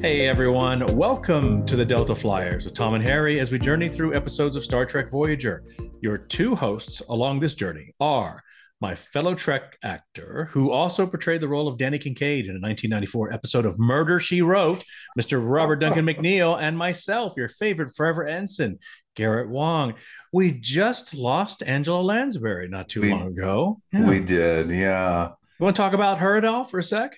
Hey everyone, welcome to the Delta Flyers with Tom and Harry as we journey through episodes of Star Trek Voyager. Your two hosts along this journey are my fellow Trek actor, who also portrayed the role of Danny Kincaid in a 1994 episode of Murder She Wrote, Mr. Robert Duncan McNeill, and myself, your favorite forever ensign, Garrett Wang. We just lost Angela Lansbury not too We- long ago. We did, yeah. You want to talk about her at all for a sec?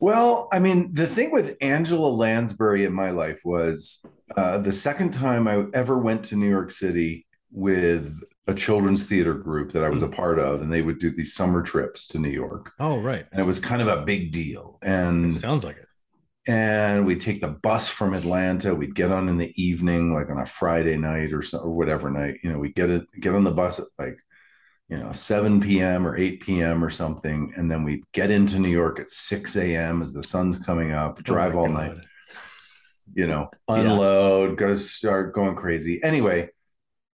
Well, I mean, the thing with Angela Lansbury in my life was uh, the second time I ever went to New York City with a children's theater group that I was a part of, and they would do these summer trips to New York, Oh, right. and it was kind of a big deal. And Sounds like it. and we'd take the bus from Atlanta. We'd get on in the evening, like on a Friday night or so, or whatever night. You know, we get it, get on the bus at like, you know, 7 p.m. or 8 p.m. or something, and then we get into New York at 6 a.m. as the sun's coming up, drive Oh all God. night, you know, Yeah. unload, go start going crazy. Anyway,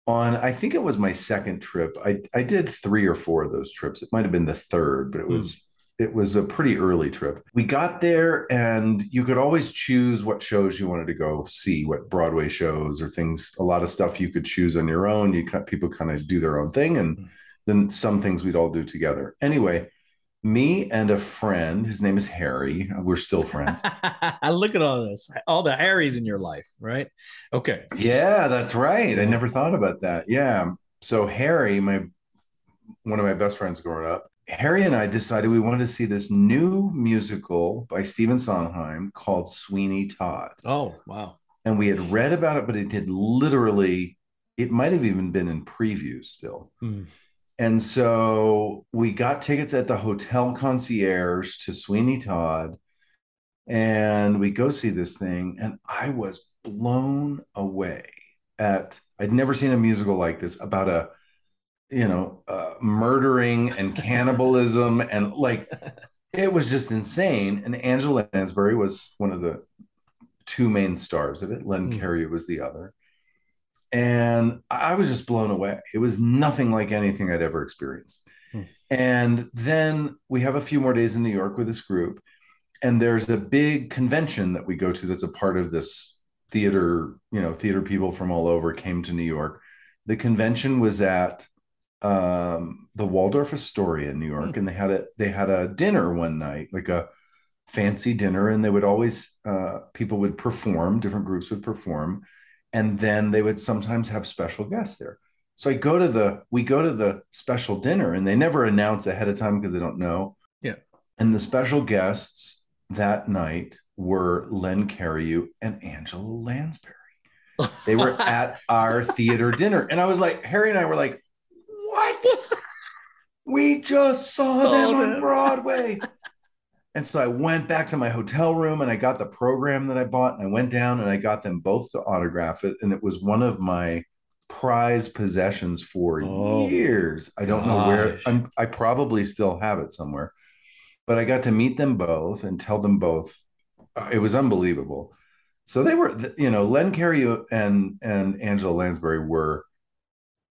on I think it was my second trip. I I did three or four of those trips. It might have been the third, but it was it was a pretty early trip. We got there and you could always choose what shows you wanted to go see, what Broadway shows or things, a lot of stuff you could choose on your own. You people kind of do their own thing and Hmm. Then some things we'd all do together. Anyway, me and a friend, his name is Harry. We're still friends. I Look at all this, all the Harrys in your life, right? Okay. Yeah, that's right. I never thought about that. Yeah. So Harry, my one of my best friends growing up, Harry and I decided we wanted to see this new musical by Stephen Sondheim called Sweeney Todd. Oh, wow. And we had read about it, but it did literally, it might have even been in previews still. Hmm. And so we got tickets at the hotel concierge to Sweeney Todd, and we go see this thing, and I was blown away at. I'd never seen a musical like this about a, you know, uh, murdering and cannibalism, and like it was just insane. And Angela Lansbury was one of the two main stars of it. Len Mm. Cariou was the other and I was just blown away. It was nothing like anything I'd ever experienced. Hmm. And then we have a few more days in New York with this group, and there's a big convention that we go to that's a part of this theater. You know, theater people from all over came to New York. The convention was at um, the Waldorf Astoria in New York, and they had a they had a dinner one night, like a fancy dinner, and they would always uh, people would perform, different groups would perform and then they would sometimes have special guests there. So I go to the we go to the special dinner and they never announce ahead of time because they don't know. Yeah. And the special guests that night were Len Cariou and Angela Lansbury. They were at our theater dinner. And I was like, Harry and I were like, what? We just saw Saw them oh, on. Broadway. And so I went back to my hotel room and I got the program that I bought and I went down and I got them both to autograph it. And it was one of my prized possessions for Oh, years. I don't know where. I'm, I probably still have it somewhere, but I got to meet them both and tell them both. uh, It was unbelievable. So they were, you know, Len Cariou and, and Angela Lansbury were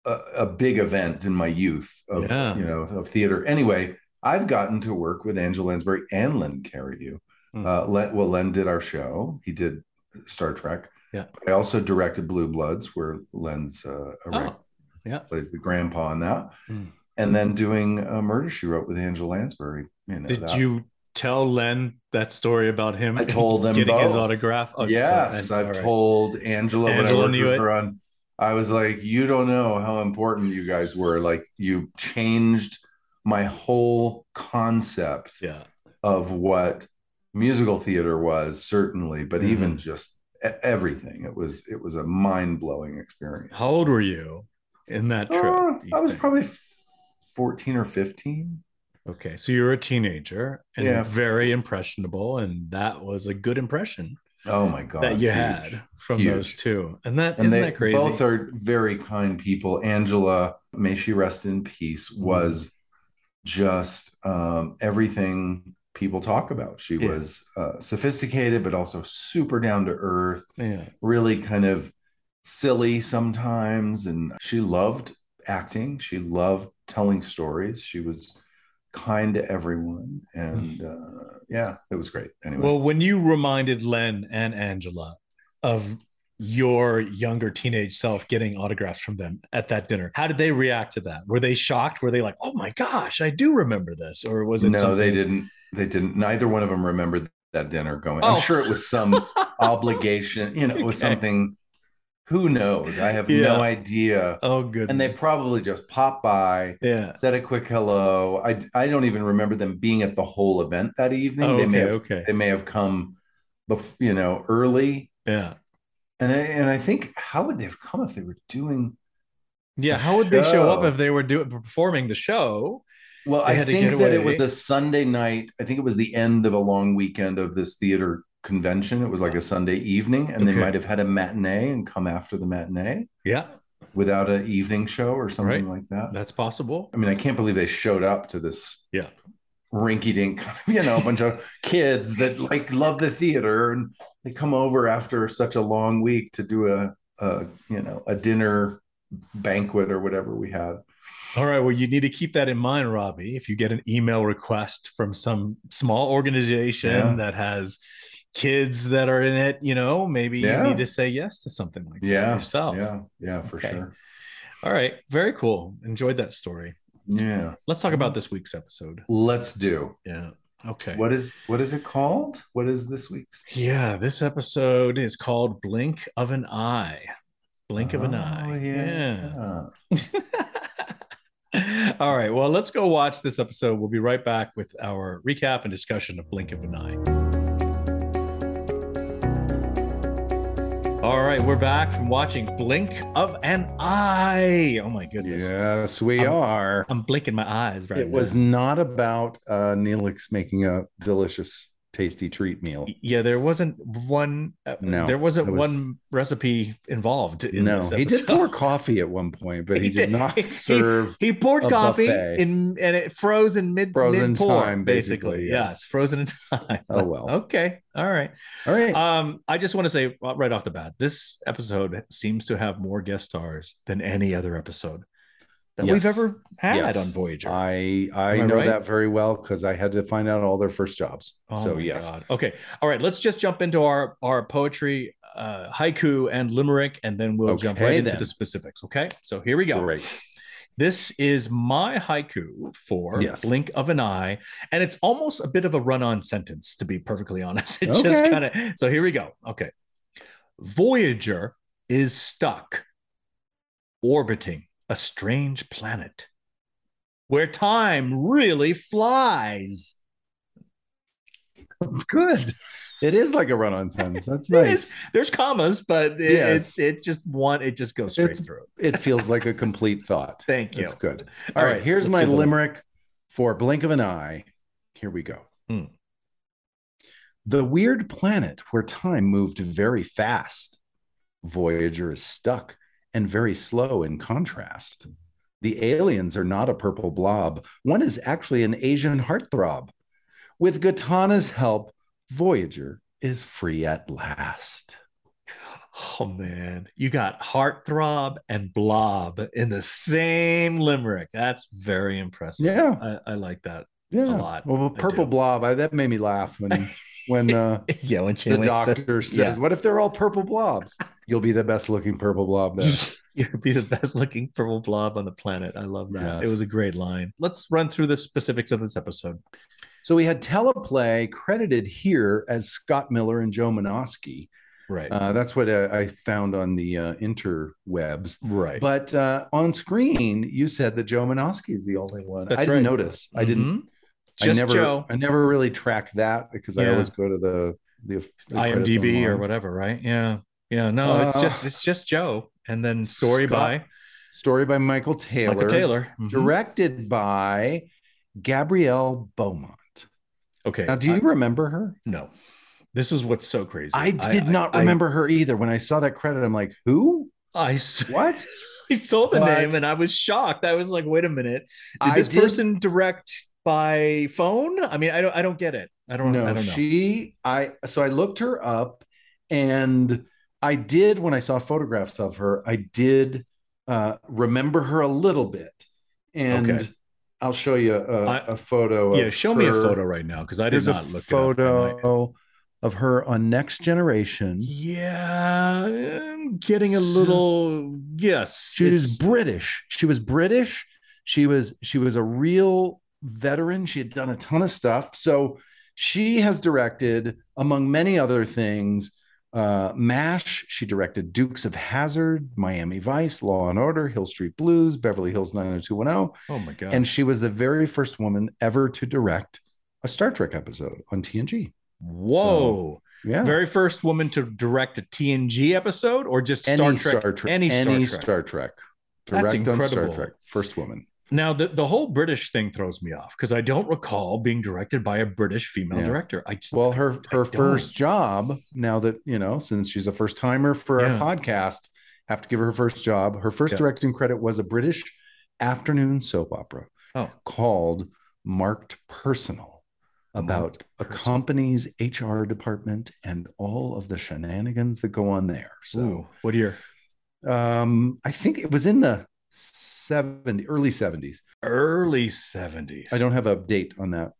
a, a big event in my youth of, Yeah. you know, of theater. Anyway, I've gotten to work with Angela Lansbury and Len Cariou. Hmm. Uh, Len, well, Len did our show. He did Star Trek. Yeah. I also directed Blue Bloods, where Len's uh, a Oh, yeah. plays the grandpa in that, Hmm. and then doing uh, Murder She Wrote with Angela Lansbury. You know, Did that- you tell Len that story about him? I told them getting his autograph. Oh, so- yes, and- I've right. told Angela when I Angela worked with her on. I was like, you don't know how important you guys were. Like, you changed my whole concept Yeah. of what musical theater was, certainly, but even Mhm. just everything. It was it was a mind blowing experience. How old were you in that trip? Uh, do you I was think? probably fourteen or fifteen. okay. So you were a teenager and Yeah. very impressionable, and that was a good impression Oh my god, that you huge. had from Huge. those two. And that and isn't they that crazy? both are very kind people. Angela, may she rest in peace, Mm-hmm. was just um, everything people talk about. She Yeah. was uh, sophisticated, but also super down to earth. yeah. Really kind of silly sometimes, and she loved acting. She loved telling stories. She was kind to everyone, and uh, yeah, it was great. Anyway, Well, when you reminded Len and Angela of your younger teenage self getting autographs from them at that dinner, how did they react to that? Were they shocked? Were they like, "Oh my gosh, I do remember this," or was it? no, something- they didn't. They didn't. Neither one of them remembered that dinner going. Oh. I'm sure it was some obligation. You know, it was Okay. something. Who knows? I have Yeah. no idea. Oh, good. And they probably just popped by, yeah. said a quick hello. I I don't even remember them being at the whole event that evening. Oh, they okay. may have okay. they may have come, bef- you know, early. Yeah. And I, and I think how would they have come if they were doing? Yeah. How would they show up if they were doing performing the show? Well, I think that it was the Sunday night. I think it was the end of a long weekend of this theater convention. It was like a Sunday evening, and Okay. they might have had a matinee and come after the matinee Yeah, without an evening show or something Right. like that. that's possible. I mean, I can't believe they showed up to this Yeah. rinky dink, you know, a bunch of kids that like love the theater and they come over after such a long week to do a, a you know, a dinner banquet or whatever we had. All right. Well, you need to keep that in mind, Robbie. If you get an email request from some small organization Yeah. that has kids that are in it, you know, maybe Yeah. you need to say yes to something like that Yeah. yourself. Yeah. Yeah, for Okay. sure. All right. Very cool. Enjoyed that story. Yeah. Let's talk about this week's episode. Let's do. Yeah. Okay. What is what is it called? What is this week's? Yeah. This episode is called Blink of an Eye. Blink of an Oh, Eye. yeah. yeah. All right. Well, let's go watch this episode. We'll be right back with our recap and discussion of Blink of an Eye. All right, we're back from watching Blink of an Eye. Oh my goodness. Yes, we Um, are. I'm blinking my eyes right It was not about uh, Neelix making a delicious, tasty treat meal. Yeah, there wasn't one. Uh, No, there wasn't was- one recipe involved. In No, he did pour coffee at one point, but he, He did, did. not serve. He poured a coffee buffet. in and it froze in mid Frozen mid time, basically. basically, Yes. yes. frozen in time. Oh, well. Okay. All right. All right. Um, I just want to say uh, right off the bat, this episode seems to have more guest stars than any other episode that we've ever had Yes. on Voyager. I I know right? that very well because I had to find out all their first jobs. Oh so my yes, God. Okay. All right. Let's just jump into our our poetry, uh, haiku and limerick, and then we'll jump right Okay, into the specifics. Okay. So here we go. great. This is my haiku for Yes. Blink of an Eye, and it's almost a bit of a run-on sentence, to be perfectly honest. It just kind of so here we go. Okay. Voyager is stuck orbiting a strange planet where time really flies. That's good. It is like a run-on sentence. That's nice. is. There's commas, but it, Yes. it's it just one. It just goes straight It's- through. It feels like a complete thought. Thank you. That's good. All All right, right, here's my limerick for blink of an eye. Here we go. Hmm. The weird planet where time moved very fast. Voyager is stuck and very slow in contrast. The aliens are not a purple blob. One is actually an Asian heartthrob. With Gatana's help, Voyager is free at last. Oh man, you got heartthrob and blob in the same limerick. That's very impressive. Yeah. I, I like that. Yeah. a lot. Well, I purple do. blob, I, that made me laugh when when uh, yeah, when the Janeway said- doctor says, yeah. "What if they're all purple blobs? You'll be the best looking purple blob there." You'll be the best looking purple blob on the planet. I love that. It was a great line. Let's run through the specifics of this episode. so we had teleplay credited here as Scott Miller and Joe Menosky. Right. Uh, that's what uh, I found on the uh, interwebs. right. But uh, on screen, you said that Joe Menosky is the only one. That's I didn't right. notice. I didn't. Just I never. Joe. I never really track that because I always go to the the, the IMDb or whatever, right? Yeah. Yeah. No, it's Uh, just it's just Joe. And then story Scott by Story by Michael Taylor. Michael Taylor. Mhm. directed by Gabrielle Beaumont. Okay. Now, do you I- remember her? no. This is what's so crazy. I did not I- remember her either. When I saw that credit, I'm like, who? I, What? I saw the But- name and I was shocked. I was like, wait a minute. Did I this did- person direct by phone? I mean, I don't I don't get it. I don't No, I don't know. she. I so I looked her up, and I did when I saw photographs of her. I did uh, remember her a little bit, and Okay. I'll show you a, I- a photo. yeah, of show me a photo right now because I did Here's a not look it up. I might- photo of her on Next Generation. Yeah, I'm getting a little yes. She was British. She was British. She was she was a real veteran. She had done a ton of stuff. So she has directed, among many other things, uh, MASH. She directed Dukes of Hazzard, Miami Vice, Law and Order, Hill Street Blues, Beverly Hills 90210. oh my god! And she was the very first woman ever to direct a Star Trek episode on TNG. Whoa! Yeah. Very first woman to direct a TNG episode, or just any Star Trek? Star Trek. Any Any, Star Trek. Star Trek. That's Direct on Star incredible. Trek. First woman. Now, the, the whole British thing throws me off because I don't recall being directed by a British female Yeah. director. I just Well, her her don't. first job, now that you know, since she's a first timer for Yeah. our podcast, have to give her her first job. Her first Yeah. directing credit was a British afternoon soap opera Oh. called Marked Personal about Marked a Personal. company's HR department and all of the shenanigans that go on there. So Ooh, what year? um I think it was in the 70 early 70s. Early seventies. I don't have a date on that.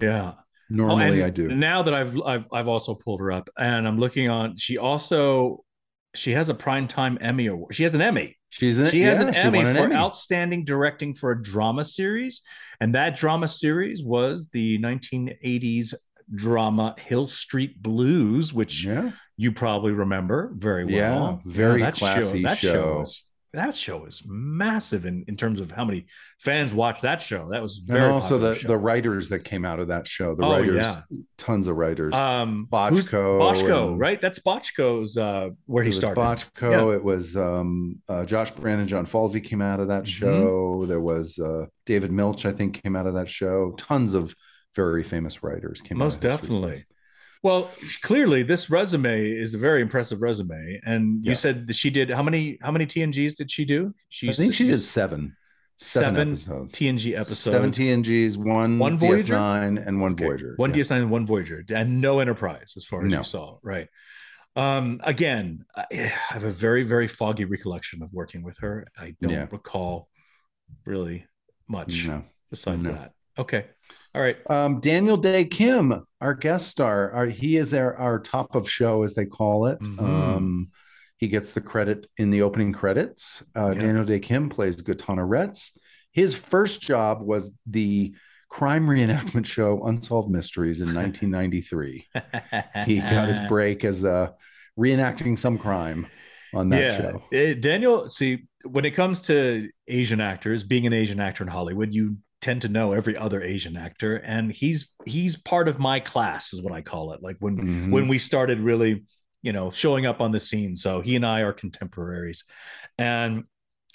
Yeah. Normally Oh, I do. Now that I've, I've I've also pulled her up, and I'm looking on. She also she has a primetime Emmy award. She has an Emmy. She's an, She has yeah, an she Emmy an for Emmy. outstanding directing for a drama series, and that drama series was the 1980s drama Hill Street Blues, which Yeah. you probably remember very well. Yeah, very that classy that show. is that show is massive in, in terms of how many fans watch that show. That was and very also the show. the writers that came out of that show the Oh, writers yeah. tons of writers um Bochco Bochco, and- right? That's Bochco's uh where it he was started. Bochco. It was um, uh, Josh Brandon, John Falsey came out of that Mhm. show. There was uh, David Milch, I think, came out of that show. Tons of very famous writers came. Most out of History definitely. Well, clearly this resume is a very impressive resume. And you said that she did how many how many TNGs did she do? She I think she did seven, seven, seven episodes. TNG episodes. Seven TNGs, one, One Voyager? DS9, and one Okay. Voyager. One Yeah. DS9 and one Voyager, and no Enterprise, as far as No. you saw, right? Um, again, I I have a very, very foggy recollection of working with her. I don't Yeah. recall really much No. besides No. that. Okay. All right. Um, Daniel Dae Kim, our guest star, our, he is our, our top of show, as they call it. Mhm. Um, he gets the credit in the opening credits. Uh, Yeah. Daniel Dae Kim plays Gautana Retz. His first job was the crime reenactment show Unsolved Mysteries in 1993. he got his break as uh, reenacting some crime on that show. Eh, Daniel, see, when it comes to Asian actors, being an Asian actor in Hollywood, you tend to know every other Asian actor, and he's he's part of my class, is what I call it. Like when Mhm. when we started really, you know, showing up on the scene. So he and I are contemporaries. And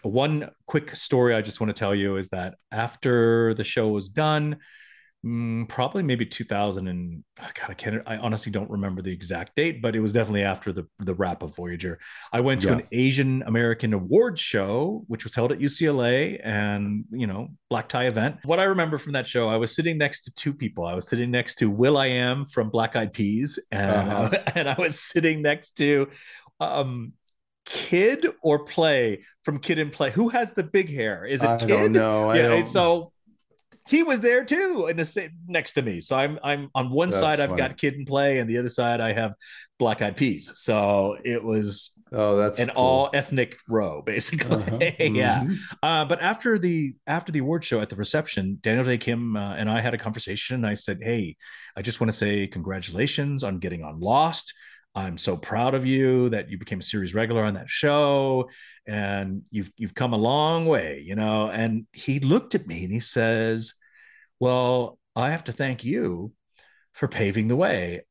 one quick story I just want to tell you is that after the show was done, mm, probably maybe 2000 and oh, God, I can't, I honestly don't remember the exact date, but it was definitely after the, the wrap of Voyager. I went to Yeah. an Asian American awards show, which was held at UCLA and, you know, black tie event. What I remember from that show, I was sitting next to two people. I was sitting next to Will I Am from Black Eyed Peas, and, Uh-huh. and I was sitting next to, um, Kid or Play from Kid and Play. Who has the big hair? Is it I Kid? I yeah, don't- so he was there too in the same next to me. So I'm I'm on one That's side I've funny. got Kid and Play, and the other side I have Black Eyed Peas. So it was oh, that's an cool. all ethnic row, basically. Uh-huh. yeah. Mhm. Uh, but after the after the award show at the reception, Daniel Dae Kim uh, and I had a conversation, and I said, "Hey, I just want to say congratulations on getting on Lost. I'm so proud of you that you became a series regular on that show, and you've you've come a long way, you know." And he looked at me and he says, "Well, I have to thank you for paving the way."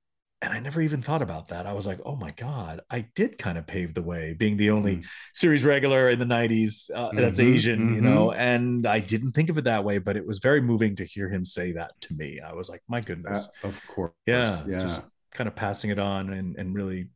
And I never even thought about that. I was like, "Oh my god, I did kind of pave the way, being the only." series regular in the 90s uh, that's Mhm, asian you mhm. know and i didn't think of it that way but it was very moving to hear him say that to me i was like my goodness Uh, of course. yeah, Yeah. just kind of passing it on and, and really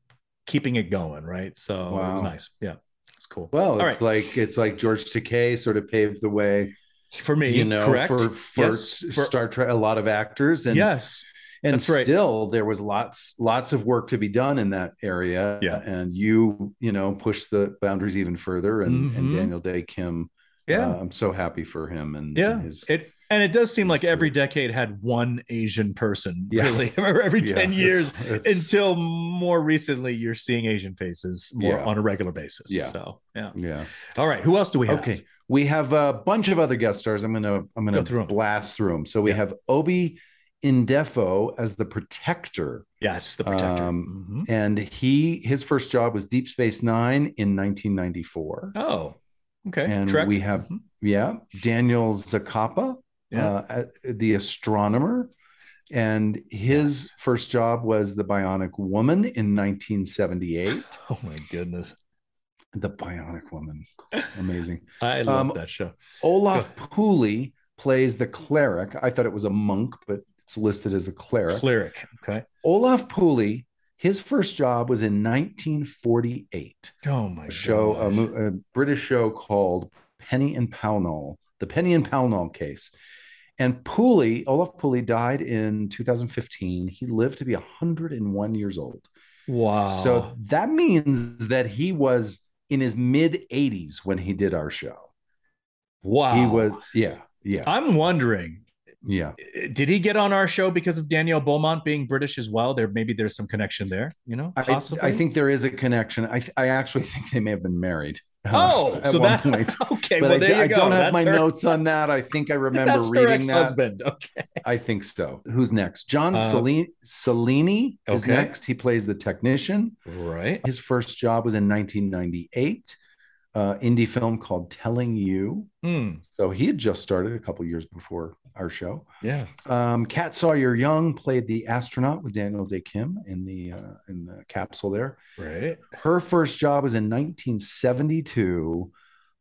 keeping it going right so it was nice yeah it's cool Well, All it's right. like it's like George Takei sort of paved the way, for me you know, correct for for, Yes, Star Trek. A lot of actors, and yes and that's right. still there was lots lots of work to be done in that area. Yeah. and you you know pushed the boundaries even further. And and Mhm. Daniel Dae Kim, yeah uh, I'm so happy for him and yeah and his it And it does seem like every decade had one Asian person, Yeah. really, every 10 it's- years it's- until more recently you're seeing Asian faces more Yeah. on a regular basis. Yeah. So, yeah. yeah. All right. Who else do we have? Okay. We have a bunch of other guest stars. I'm gonna I'm gonna through 'em. blast through them. So we Yeah. have Obi Ndefo as the protector. Yes, the protector. Um, Mhm. And he his first job was Deep Space Nine in 1994. Oh, okay. and Trek. we have Mhm. yeah Daniel Zacapa, Yeah. Uh, uh, the astronomer, and his Yes. first job was the Bionic Woman in 1978. Oh my goodness. the Bionic Woman, amazing. I love Um, that show. Olaf Pooley plays the cleric. I thought it was a monk, but it's listed as a cleric. Cleric. Okay. Olaf Pooley, his first job was in 1948. Oh my A show, a, a British show called Penny and Pownall, the Penny and Pownall case. And Pooley, Olaf Pooley died in 2015. He lived to be 101 years old. Wow. So that means that he was in his mid 80s when he did our show. wow. He was, yeah, yeah, I'm wondering, yeah. did he get on our show because of Danielle Beaumont being British as well? There maybe there's some connection there, you know? I, I think there is a connection. I, th- I actually think they may have been married. uh, Oh, at so one that point. okay. But well, I, there you I don't have That's my her- notes on that. I think I remember That's reading that. ex-husband. Okay. I think so. Who's next? John Uh, Cellini, Cellini is okay. next. He plays the technician. Right. His first job was in 1998, uh, indie film called Telling You. Hmm. So he had just started a couple years before our show. Yeah. Um, Kat Sawyer Young played the astronaut with Daniel Day Kim in the uh, in the capsule there. Right. Her first job was in 1972,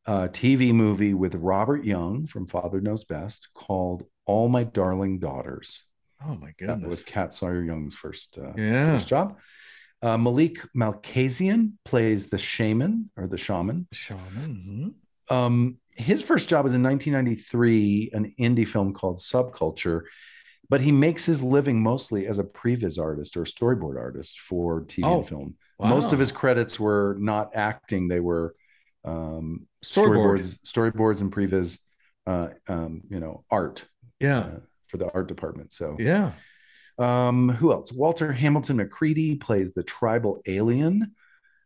a TV movie with Robert Young from Father Knows Best called All My Darling Daughters. Oh my goodness! That was Kat Sawyer Young's first uh, yeah. first job. Uh, Melik Malkasian plays the shaman or the shaman. Shaman. Um, his first job was in 1993, an indie film called Subculture, but he makes his living mostly as a previs artist or storyboard artist for TV Oh, and film. Wow. Most of his credits were not acting; they were um, Storyboards. storyboards, storyboards and previs, uh, um, you know, art Yeah. uh, for the art department. So, Yeah. Um, who else? Walter Hamilton McCready plays the tribal alien.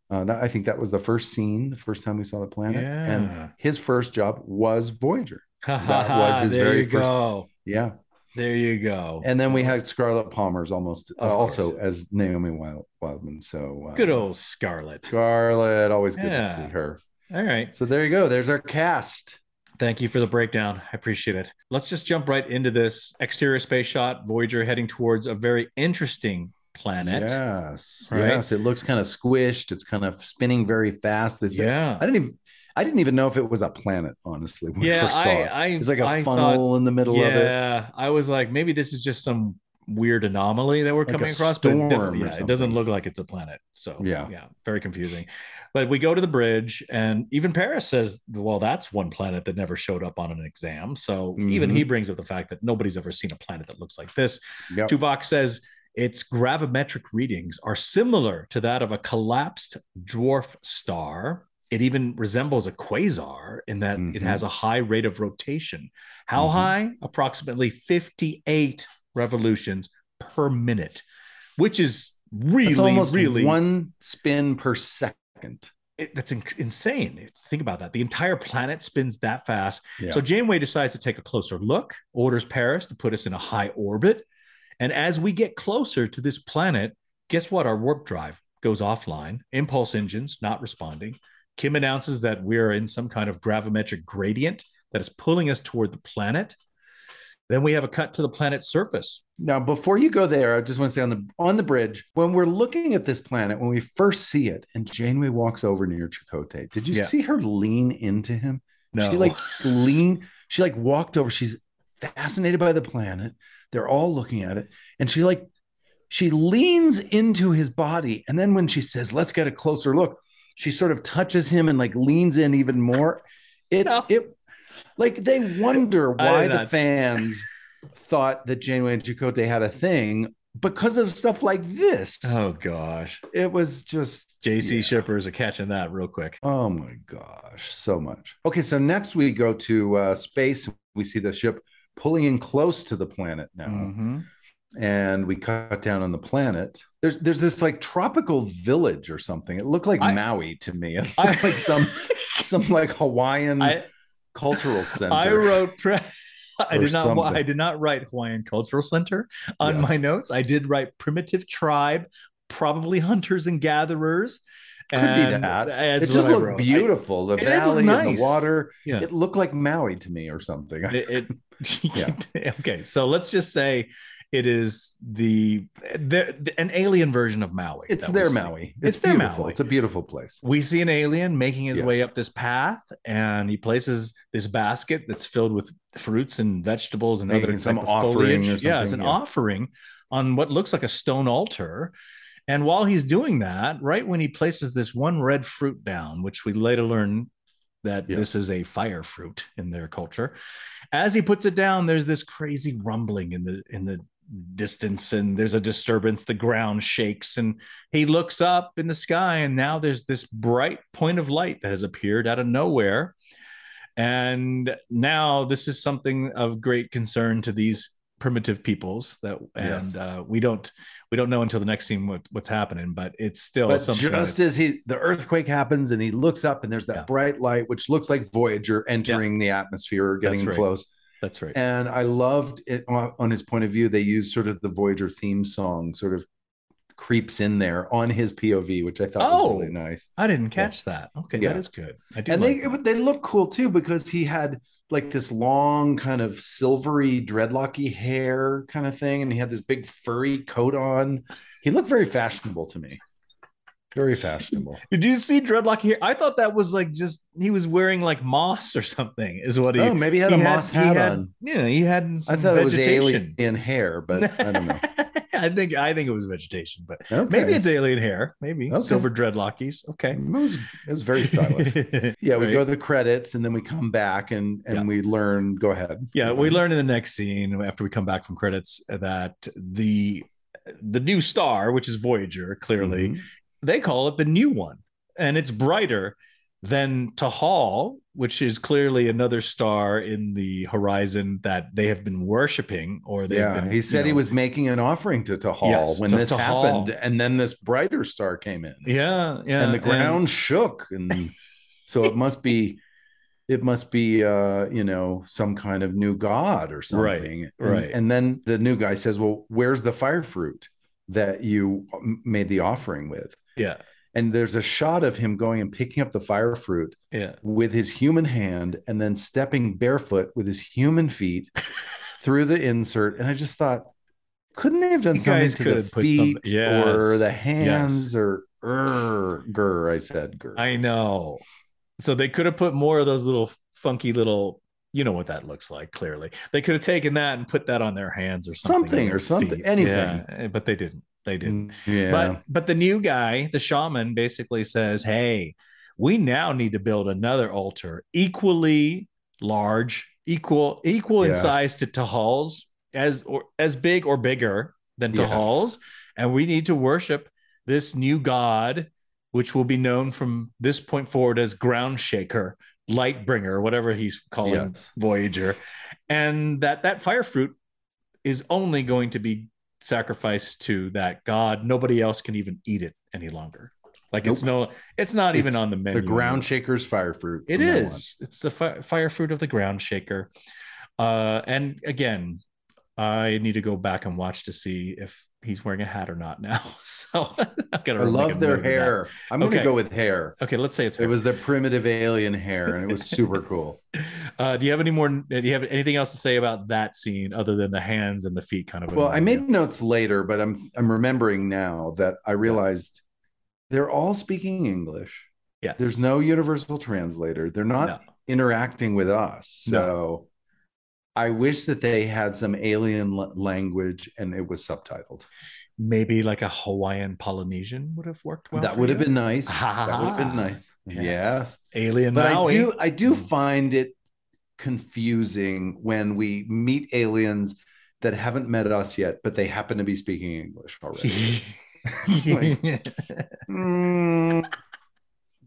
Uh, that, I think that was the first scene, the first time we saw the planet. Yeah. And his first job was Voyager. That was his there very first- Go. Yeah. There you go. And then we had Scarlett Pomers almost uh, also as Naomi Wild, Wildman. So uh, Good old Scarlett. Scarlett, always good Yeah. to see her. All right. So there you go. There's our cast. Thank you for the breakdown. I appreciate it. Let's just jump right into this exterior space shot. Voyager heading towards a very interesting planet. Yes. Right. Yes. It looks kind of squished. It's kind of spinning very fast. It- Yeah. I didn't even I didn't even know if it was a planet, honestly, when yeah. I first saw I, it. It's like a I funnel thought- in the middle of it. yeah. I was like, maybe this is just some weird anomaly that we're Like coming across, but it, yeah, it doesn't look like it's a planet. So Yeah. yeah, very confusing. But we go to the bridge, and even Paris says, "Well, that's one planet that never showed up on an exam." So even Mhm. he brings up the fact that nobody's ever seen a planet that looks like this. Yep. Tuvok says its gravimetric readings are similar to that of a collapsed dwarf star. It even resembles a quasar in that it Mhm. has a high rate of rotation. How Mhm. high? Approximately 58 revolutions per minute, which is really, It's almost really one spin per second. it- that's in- insane. Think about that. The entire planet spins that fast. Yeah. So Janeway decides to take a closer look, orders Paris to put us in a high orbit. And as we get closer to this planet, guess what? Our warp drive goes offline, impulse engines not responding. Kim announces that we're in some kind of gravimetric gradient that is pulling us toward the planet. Then we have a cut to the planet's surface. Now, before you go there, I just want to say on the on the bridge, when we're looking at this planet, when we first see it, and Janeway walks over near Chakotay, did you Yeah. see her lean into him? No, She like lean, she like walked over. She's fascinated by the planet. They're all looking at it, and she like she leans into his body. And then when she says, "Let's get a closer look," she sort of touches him and like leans in even more. It's No. it like they wonder why the fans thought that Janeway and Chakotay had a thing because of stuff like this. oh gosh, It was just JC yeah. shippers are catching that real quick. Oh my gosh, so much. Okay, so next we go to uh, space. We see the ship pulling in close to the planet now. Mhm. and we cut down on the planet. There's there's this like tropical village or something. It looked like I- Maui to me. It looked I- like some some like Hawaiian I cultural center. I wrote. Pre- I did not. something. I did not write Hawaiian Cultural Center on Yes. my notes. I did write primitive tribe, probably hunters and gatherers. Could be that. It just looked beautiful. the It did look valley and the water. Yeah. It looked like Maui to me or something. it, it- Yeah. okay so let's just say it is the, the, the- an alien version of maui it's their. Maui. It's It's, their beautiful. Maui. It's a beautiful place. we see an alien making his Yes. way up this path and he places this basket that's filled with fruits and vegetables and Making other some offering yeah it's an yeah. offering on what looks like a stone altar and while he's doing that right when he places this one red fruit down which we later learn that Yeah. this is a fire fruit in their culture as he puts it down there's this crazy rumbling in the in the distance and there's a disturbance the ground shakes and he looks up in the sky and now there's this bright point of light that has appeared out of nowhere and now this is something of great concern to these primitive peoples that and Yes. uh, we don't we don't know until the next scene what, what's happening but it's still But just as he the earthquake happens and he looks up and there's that Yeah. bright light, which looks like Voyager entering the atmosphere, or getting right. close. That's right And I loved it on his point of view. They used sort of the Voyager theme song, sort of creeps in there on his POV, which I thought Oh. was really oh! nice. i didn't catch that okay Yeah. that is good i do And like they that. they look cool too because he had like this long kind of silvery dreadlocky hair kind of thing, and he had this big furry coat on. He looked very fashionable to me. Very fashionable. Did you see dreadlock here? I thought that was like just he was wearing like moss or something. Is what he. oh, maybe he had a moss hat had- on. Yeah, he had. I Some thought it was vegetation. alien hair, but I don't know. I think I think it was vegetation, but Okay. maybe it's alien hair. Maybe Okay. silver dreadlockies. Okay. it was, it was very stylish. Yeah, we Right. go to the credits and then we come back and and Yeah. we learn. Go ahead. Yeah, we learn in the next scene after we come back from credits that the the new star, which is Voyager, clearly Mhm. They call it the new one, and it's brighter than Tahal, which is clearly another star in the horizon that they have been worshiping. Or they've Yeah, been, he you said he was making an offering to Tahal Yes, when to this Tahal. happened, and then this brighter star came in. Yeah, yeah, and the ground shook and so it must be it must be uh you know some kind of new god or something And- right. and then the new guy says well where's the fire fruit that you made the offering with yeah, and there's a shot of him going and picking up the fire fruit yeah. with his human hand and then stepping barefoot with his human feet through the insert and i just thought couldn't they have done You something to the feet Yes, or the yes. hands or er, grr, I said grr. I know. So they could have put more of those little funky little. You know what that looks like. Clearly, they could have taken that and put that on their hands or something, Something or something, feet. anything. Yeah, but they didn't. They didn't. yeah. But but the new guy, the shaman, basically says, "Hey, we now need to build another altar equally large, equal equal in size to Tahal's, as or as big or bigger than Yes. Tahal's, and we need to worship this new god, which will be known from this point forward as Ground Shaker, Light Bringer, whatever he's calling Yes. Voyager, and that that fire fruit is only going to be sacrificed to that god. Nobody else can even eat it any longer. Like it's no, it's not even on the menu. the ground shaker's fire fruit. It is. It's the fi- fire fruit of the ground shaker. Uh, and again, I need to go back and watch to see if he's wearing a hat or not now. So I love their note of that. hair. I'm gonna go with hair. Okay, let's say it's It was the primitive alien hair, and it was super cool. Uh, do you have any more? Do you have anything else to say about that scene other than the hands and the feet kind of? Well, I made notes later, but I'm I'm remembering now that I realized they're all speaking English. yes. There's no universal translator. They're not No. interacting with us. So I wish that they had some alien language and it was subtitled. maybe like a Hawaiian Polynesian would have worked well. that would have been nice. that would have been nice. Yes. Yes. Alien But Maui. I do I do Mm. find it confusing when we meet aliens that haven't met us yet, but they happen to be speaking English already. Mm,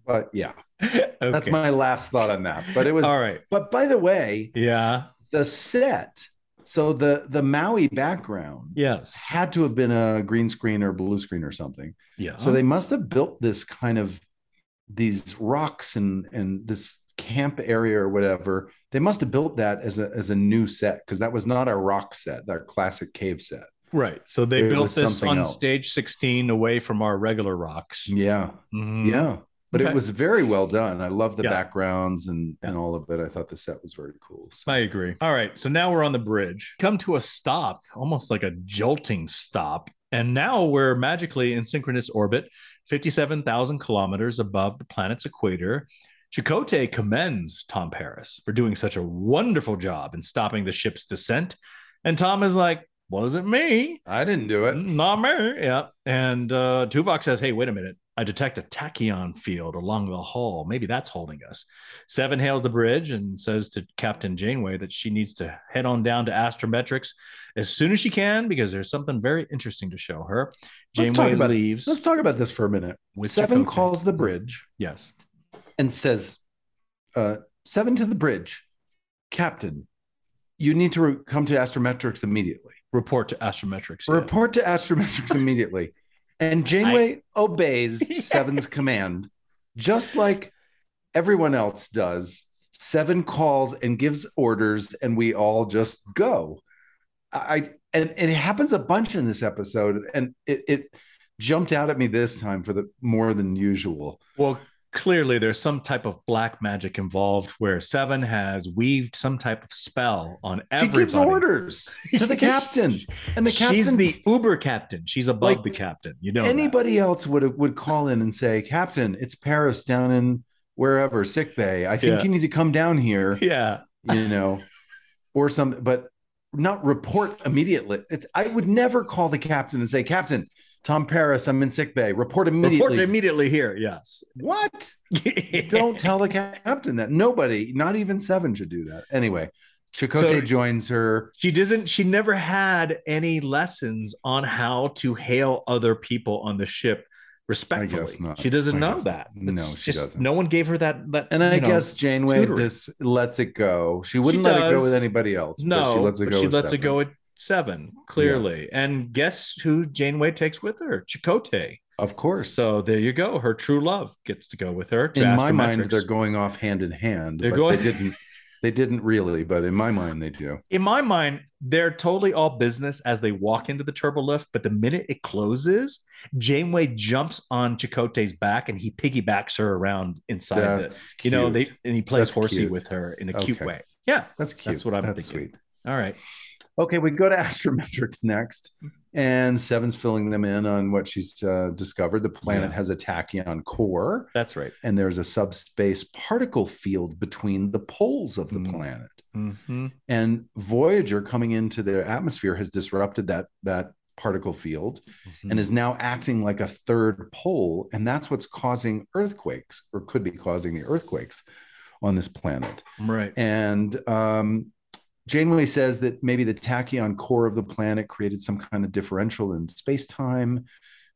but yeah, that's my last thought on that. But it was all right. but by the way, Yeah. The set So the the Maui background Yes. had to have been a green screen or blue screen or something. Yeah. So they must have built this kind of these rocks and and this camp area or whatever. They must have built that as a as a new set because that was not our rock set, our classic cave set. right. So they It built this on else. stage 16 away from our regular rocks. Yeah, Mhm. yeah. But Okay. it was very well done. I love the Yeah. backgrounds and and all of it. I thought the set was very cool. So- I agree. All right. So now we're on the bridge. Come to a stop, almost like a jolting stop. And now we're magically in synchronous orbit, 57,000 kilometers above the planet's equator. Chakotay commends Tom Paris for doing such a wonderful job in stopping the ship's descent. And Tom is like, wasn't me. I didn't do it. Not me. Yeah. And uh, Tuvok says, hey, wait a minute. I detect a tachyon field along the hull. Maybe that's holding us. Seven hails the bridge and says to Captain Janeway that she needs to head on down to Astrometrics as soon as she can because there's something very interesting to show her. Let's Janeway talk about leaves. Let's talk about this for a minute. Seven Chakotay. calls the bridge Yes. and says, uh, Seven to the bridge, Captain. You need to re- come to Astrometrics immediately. Report to Astrometrics. yeah. Report to Astrometrics immediately. And Janeway obeys Seven's command, just like everyone else does. Seven calls and gives orders, and we all just go. I and, and it happens a bunch in this episode, and it, it jumped out at me this time for the more than usual. Well, clearly there's some type of black magic involved where Seven has weaved some type of spell on everyone. She gives orders to the captain, and the captain. She's the Uber captain. She's above Like, the captain. You know that. anybody else would would call in and say, "Captain, it's Paris down in wherever sick bay. I think Yeah. you need to come down here." Yeah. You know, or something, but not report immediately. It's, I would never call the captain and say, "Captain, Tom Paris, I'm in sick bay. Report immediately." Report immediately here. Yes. what? Don't tell the captain that. Nobody, not even Seven, should do that. Anyway, Chakotay So- joins her. She doesn't. She never had any lessons on how to hail other people on the ship respectfully. not. She doesn't I know that. not. No, she just- doesn't. No one gave her that. That. And I know, guess Janeway tutoring. just lets it go. She wouldn't She let it go with anybody else. but No, she lets it go. she with lets it go at seven clearly. And guess who Janeway takes with her? Chakotay. Of course. So there you go. Her true love gets to go with her. To in my mind, they're going off hand in hand. They're but going- They didn't. They didn't really, but in my mind, they do. in my mind, they're totally all business as they walk into the turbo lift. But the minute it closes, Janeway jumps on Chakotay's back and he piggybacks her around inside the, That's you know, they and he plays That's horsey cute. with her in a cute way. Yeah, That's cute. that's what I'm That's thinking. sweet. all right. Okay, we go to astrometrics next, and Seven's filling them in on what she's uh, discovered. The planet Yeah. has a tachyon core, That's right. and there's a subspace particle field between the poles of the Mm. planet. Mhm. And Voyager coming into the atmosphere has disrupted that that particle field Hmm. and is now acting like a third pole, and that's what's causing earthquakes, or could be causing the earthquakes on this planet. right. And um, Janeway says that maybe the tachyon core of the planet created some kind of differential in space time,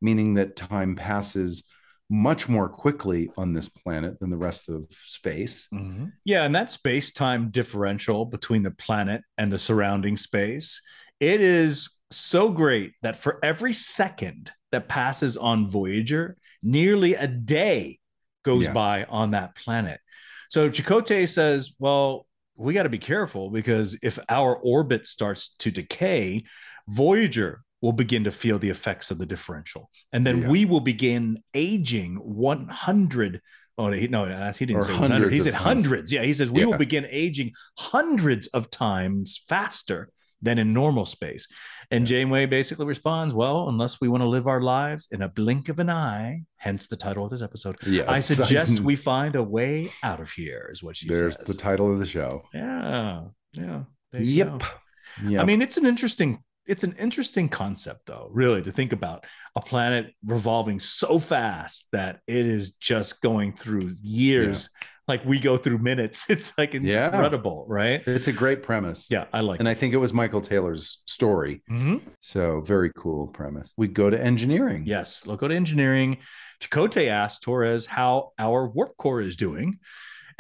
meaning that time passes much more quickly on this planet than the rest of space. Mhm. Yeah, and that space time differential between the planet and the surrounding space, it is so great that for every second that passes on Voyager, nearly a day goes Yeah. by on that planet. So Chakotay says, well, we got to be careful because if our orbit starts to decay, Voyager will begin to feel the effects of the differential. And then Yeah. we will begin aging 100 Oh he, no, he didn't Or say 100. hundreds He said times. hundreds. Yeah, he says we will begin aging hundreds of times faster than in normal space. And Janeway basically responds, "Well, unless we want to live our lives in a blink of an eye, hence the title of this episode, Yeah, I suggest we find a way out of here." Is what she There's says. There's the title of the show. yeah, yeah. you Yep. I mean, it's an interesting it's an interesting concept though, really, to think about a planet revolving so fast that it is just going through years like we go through minutes. It's like Yeah. incredible, right? it's a great premise. Yeah, I like And I think it was Michael Taylor's story. it. Mhm. So very cool premise. We go to engineering. Yes, let's go to engineering. Chakotay asked Torres how our warp core is doing.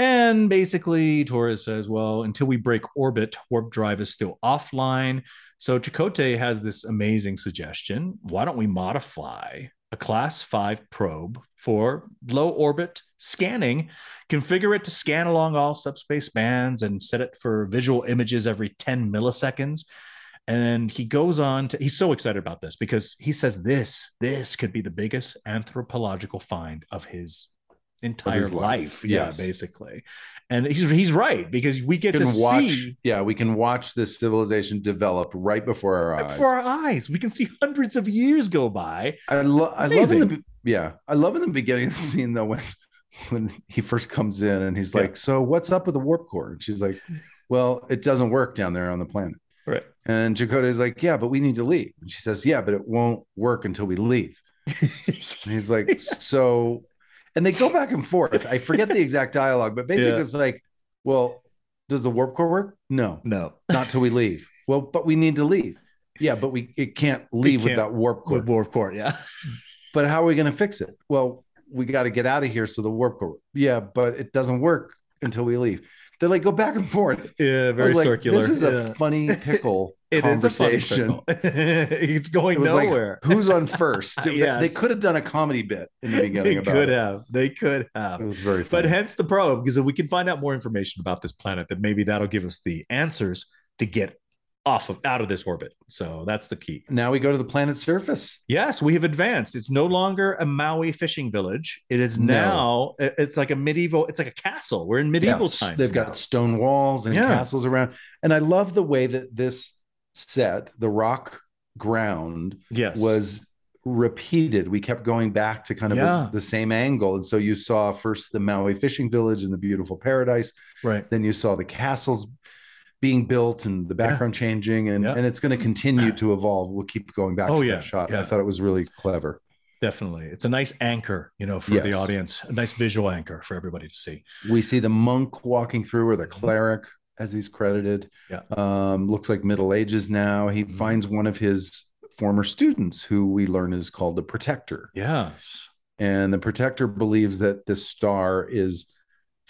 And basically, Torres says, well, until we break orbit, warp drive is still offline. So Chakotay has this amazing suggestion. Why don't we modify a class five probe for low orbit scanning, configure it to scan along all subspace bands and set it for visual images every 10 milliseconds. And he goes on to, he's so excited about this because he says this, this could be the biggest anthropological find of his entire life, life. Yeah, yes. basically. And he's he's right because we get We to watch, see yeah, we can watch this civilization develop right before our right eyes. before our eyes. We can see hundreds of years go by. I, lo- I love in the yeah, I love in the beginning of the scene though when when he first comes in and he's Yeah. like, "So what's up with the warp core?" And she's like, "Well, it doesn't work down there on the planet." Right. And Chakotay is like, "Yeah, but we need to leave." And she says, "Yeah, but it won't work until we leave." He's like, "So," and they go back and forth. I forget the exact dialogue, but basically Yeah. it's like, "Well, does the warp core work? No, no. not till we leave." well, but we need to leave. Yeah, but we it can't leave can't without warp core. With warp core, yeah. But how are we going to fix it? Well, we got to get out of here so the warp core. Yeah, but it doesn't work until we leave. They like go back and forth. Yeah, very like, circular. This is Yeah. a funny pickle It is a funny conversation. pickle. It's going It was like, nowhere. Who's on first? They- They could have done a comedy bit in the beginning they about could it. have. They could have. It was very But hence the probe, because if we can find out more information about this planet, then maybe that'll give us the answers to get off of out of this orbit. So that's the key. now we go to the planet's surface. Yes, we have advanced. It's no longer a Maui fishing village. It is now. it- It's like a medieval. It's like a castle. We're in medieval Yes, times. They've now. got stone walls and Yeah. castles around. And I love the way that this set, the rock ground, yes. was repeated. We kept going back to kind of Yeah. the same angle. And so you saw first the Maui fishing village and the beautiful paradise. right. Then you saw the castles being built and the background changing. And, Yeah. and it's going to continue to evolve. We'll keep going back Oh, to yeah. that shot. Yeah. I thought it was really clever. Definitely. It's a nice anchor, you know, for the audience, a nice visual anchor for everybody to see. We see the monk walking through or the cleric as he's credited. Yeah. Um, looks like Middle Ages now. He Mhm. finds one of his former students who we learn is called the Protector. Yes. And the Protector believes that this star is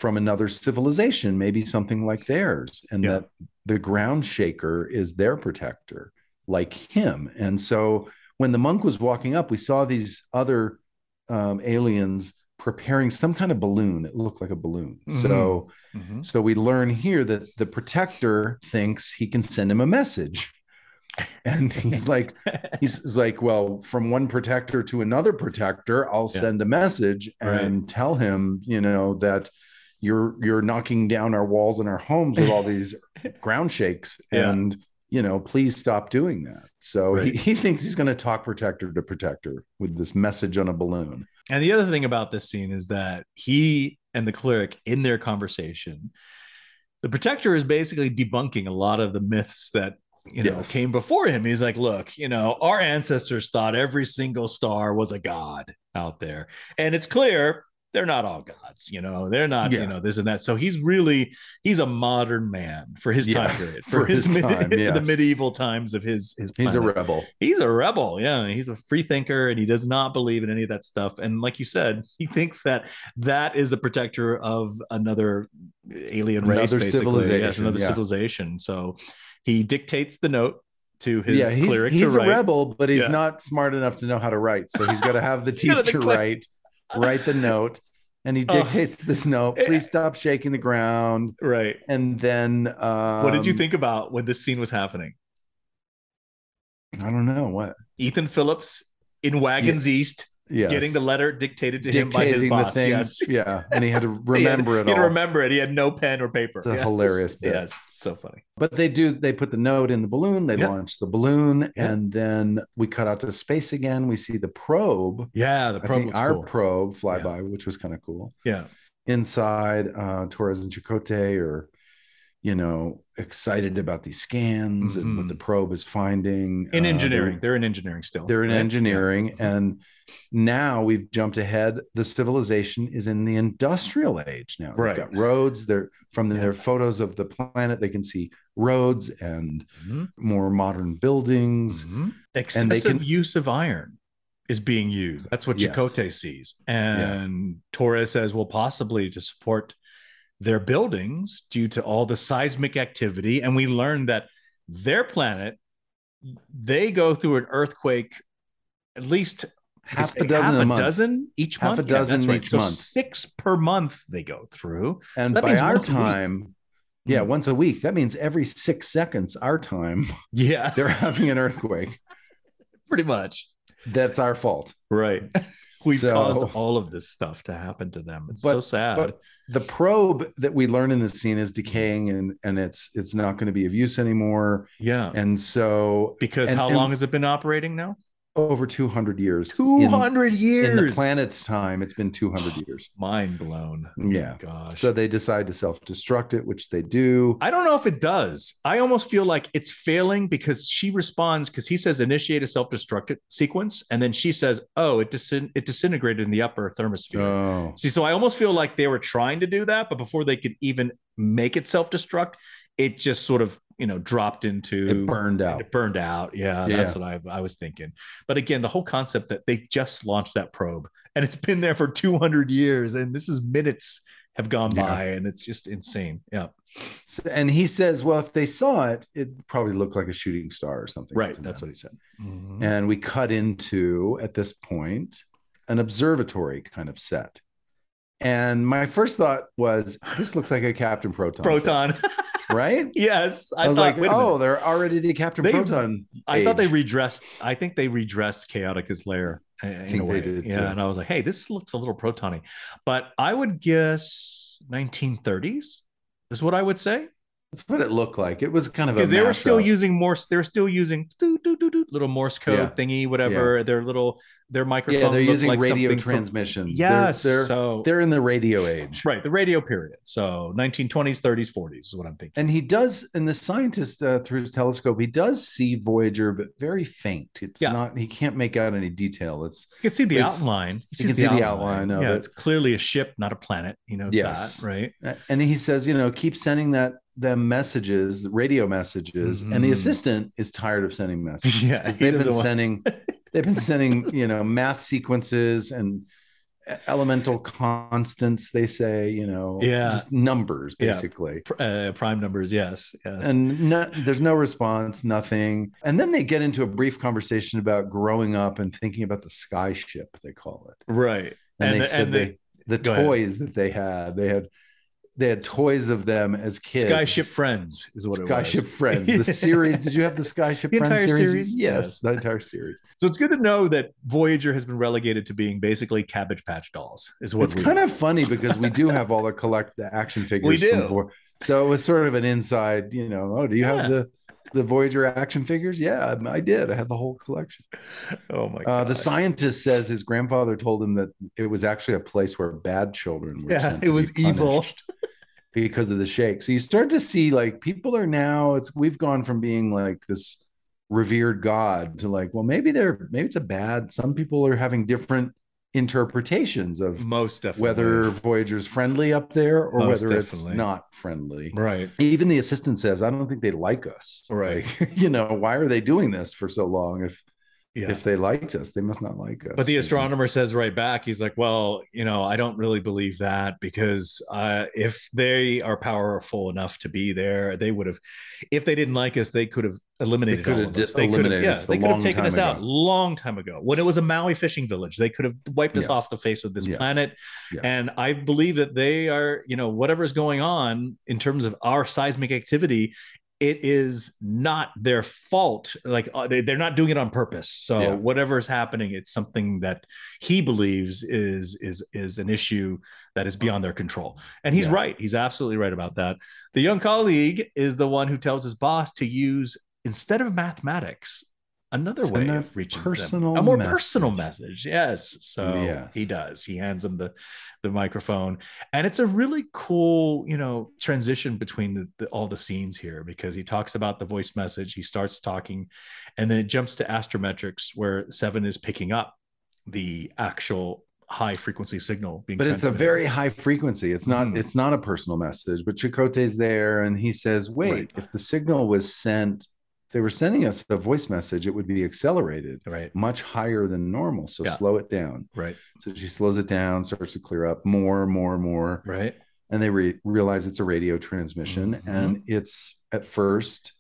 from another civilization, maybe something like theirs, and Yeah. that the ground shaker is their protector, like him. And so when the monk was walking up, we saw these other um, aliens preparing some kind of balloon. It looked like a balloon. Mhm. So Mhm. so we learn here that the protector thinks he can send him a message. And he's like, he's, like, well, from one protector to another protector, I'll Yeah. send a message and tell him, you know, that you're you're knocking down our walls and our homes with all these ground shakes. Yeah. And you know, please stop doing that. So Right. he, he thinks he's going to talk protector to protector with this message on a balloon. And the other thing about this scene is that he and the cleric in their conversation, the protector is basically debunking a lot of the myths that you know Yes. came before him. He's like, look, you know, our ancestors thought every single star was a god out there. And it's clear they're not all gods, you know, they're not, Yeah. you know, this and that. So he's really he's a modern man for his Yeah, time period, for his mid- time, the medieval times of his his He's a rebel. He's a rebel. Yeah. He's a free thinker and he does not believe in any of that stuff. And like you said, he thinks that that is the protector of another alien race, Another basically. civilization, Yes, another yeah. civilization. So he dictates the note to his yeah, he's, cleric he's a rebel, but he's Yeah. not smart enough to know how to write. So he's got to have the He's the teacher write write the note, and he Oh. dictates this note. Eh. Please stop shaking the ground. Right. And then, um, what did you think about when this scene was happening? I don't know what. Ethan Phillips in Wagons East Yes. getting the letter dictated to him by his dictating the boss. things. Yes. Yeah, and he had to He remember he it had to all. remember it. He had no pen or paper. It's a hilarious bit. Yes. So funny. But they do. They put the note in the balloon. They Yeah. launch the balloon, Yeah. and then we cut out to space again. We see the probe. Yeah. The probe our cool. probe fly by, which was kind of cool. Yeah. inside uh torres and Chakotay are you know excited about these scans and what Mhm. the probe is finding In Uh, engineering. they're, They're in engineering still. they're in right? engineering Yeah. And now we've jumped ahead the civilization is in the industrial age now Right. they've got roads they're from Yeah. their photos of the planet they can see roads and Mhm. more modern buildings Mhm. Excessive can- use of iron is being used. That's what Yes. Chakotay sees. And Torres says, well, possibly to support their buildings due to all the seismic activity. And we learned that their planet, they go through an earthquake at least half a dozen half a a month. dozen each Half month. a dozen that's each so month. Six per month they go through. And So by our once a week. time, yeah, Hmm. once a week. That means every six seconds, our time, Yeah, they're having an earthquake. pretty much. That's our fault. Right. We've So- caused all of this stuff to happen to them. It's But- so sad. but- The probe that we learn in this scene is decaying and and it's it's not going to be of use anymore. yeah. And so because and- how and- long has it been operating now? Over 200 years. 200 in- years. in the planet's time, it's been 200 years. Mind blown. Yeah. Gosh. So they decide to self-destruct it, which they do. I don't know if it does. I almost feel like it's failing because she responds because he says initiate a self-destruct sequence, and then she says, "Oh, it disin- it disintegrated in the upper thermosphere." Oh, See, so I almost feel like they were trying to do that, but before they could even make it self-destruct, it just sort of you know dropped into it burned out. It burned out. Yeah, Yeah. that's what I, I was thinking. But again, the whole concept that they just launched that probe and it's been there for 200 years, and this is minutes have gone Yeah. by, and it's just insane. Yeah, So- and he says, well, if they saw it, it probably looked like a shooting star or something. right. That's what he said. Mm-hmm. And we cut into, at this point, an observatory kind of set. And my first thought was, this looks like a Captain Proton. set, Proton. right? yes, I, was thought, like, oh, they're already Captain They- Proton. I thought they redressed. I think they redressed Chaotica's lair. In think a they way. did, yeah. too. And I was like, hey, this looks a little protony, but I would guess 1930s is what I would say. That's what it looked like. It was kind of because they were still mashup. using Morse. They were still using doo, doo, doo, little Morse code Yeah. thingy, whatever. Their little their microphone. Yeah, they're using like radio something from- transmissions. They're- yes, they're, so they're in the radio age. right, the radio period. So 1920s, 30s, 40s is what I'm thinking. And he does, and the scientist uh, through his telescope, he does see Voyager, but very faint. It's Yeah. not. He can't make out any detail. It's You can see the outline. you can see the outline of yeah, it. it's clearly a ship, not a planet. He knows Yes. that, right? and he says, you know, keep sending that them messages, radio messages, and the Mhm. assistant is tired of sending messages Yeah, they've been sending, they've been sending, you know, math sequences and elemental constants. They say, you know, Yeah. just numbers basically. Pr- Uh, prime numbers, yes, yes. and no, there's no response, nothing. And then they get into a brief conversation about growing up and thinking about the sky ship, they call it. right. And, they the- said the they, the go ahead. toys that they had, they had they had toys of them as kids. Skyship Friends is what it was. Skyship Friends. The series. Did you have the Skyship The Friends entire series? series? Yes, Yes. the entire series. So it's good to know that Voyager has been relegated to being basically Cabbage Patch Dolls. Is what it's we kind of funny because we do have all the collect the action figures. We do. From Vo- so it was sort of an inside, you know. Oh, do you Yeah. have the the Voyager action figures? Yeah, I did. I had the whole collection. Oh my Uh, god. the scientist says his grandfather told him that it was actually a place where bad children were Yeah, sent it to was be evil. because of the shake. So you start to see like people are now it's we've gone from being like this revered god to like well maybe they're maybe it's a bad some people are having different interpretations of most definitely. whether Voyager's friendly up there or Most whether definitely. it's not friendly. right. Even the assistant says, "I don't think they like us." Right. Like, you know, why are they doing this for so long? If Yeah. if they liked us, they must not like us. but the astronomer says right back, he's like, "Well, you know, I don't really believe that because uh, if they are powerful enough to be there, they would have. If they didn't like us, they could have eliminated. could all have of us. They could have, eliminated us they could have long taken us out ago. long time ago when it was a Maui fishing village. They could have wiped us Yes. off the face of this Yes. planet. Yes. And I believe that they are, you know, whatever's going on in terms of our seismic activity, it is not their fault. Like uh, they, they're not doing it on purpose. So Yeah. whatever is happening, it's something that he believes is is is an issue that is beyond their control. And he's Yeah. right. He's absolutely right about that. The young colleague is the one who tells his boss to use instead of mathematics. Another Send way a of reaching personal them. a more message. personal message. Yes. So Yes. he does. He hands him the the microphone and it's a really cool you know transition between the, the, all the scenes here because he talks about the voice message he starts talking and then it jumps to astrometrics where seven is picking up the actual high frequency signal being but it's a very high frequency. It's not Mhm. it's not a personal message. But Chakotay's there and he says, wait, Right. if the signal was sent, they were sending us a voice message, it would be accelerated right much higher than normal. So Yeah. slow it down. right So she slows it down, starts to clear up more, more, more. right and they re- realize it's a radio transmission. Mhm. And it's at first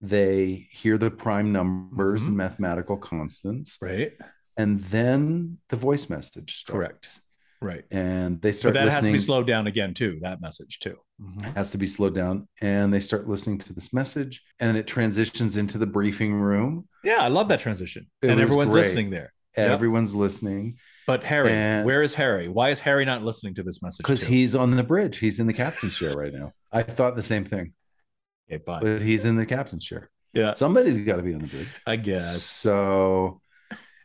they hear the prime numbers Mhm. and mathematical constants, Right. and then the voice message starts. Correct. Right. And they But start that has to be slowed down again too. That message too. Mm-hmm. has to be slowed down, and they start listening to this message, and it transitions into the briefing room. Yeah, I love that transition, It and everyone's great. listening there. Yep. Everyone's listening But Harry, And- where is Harry? Why is Harry not listening to this message? because he's on the bridge. He's in the captain's chair right now. I thought the same thing, okay, fine. but he's in the captain's chair. yeah, Somebody's got to be on the bridge. I guess. So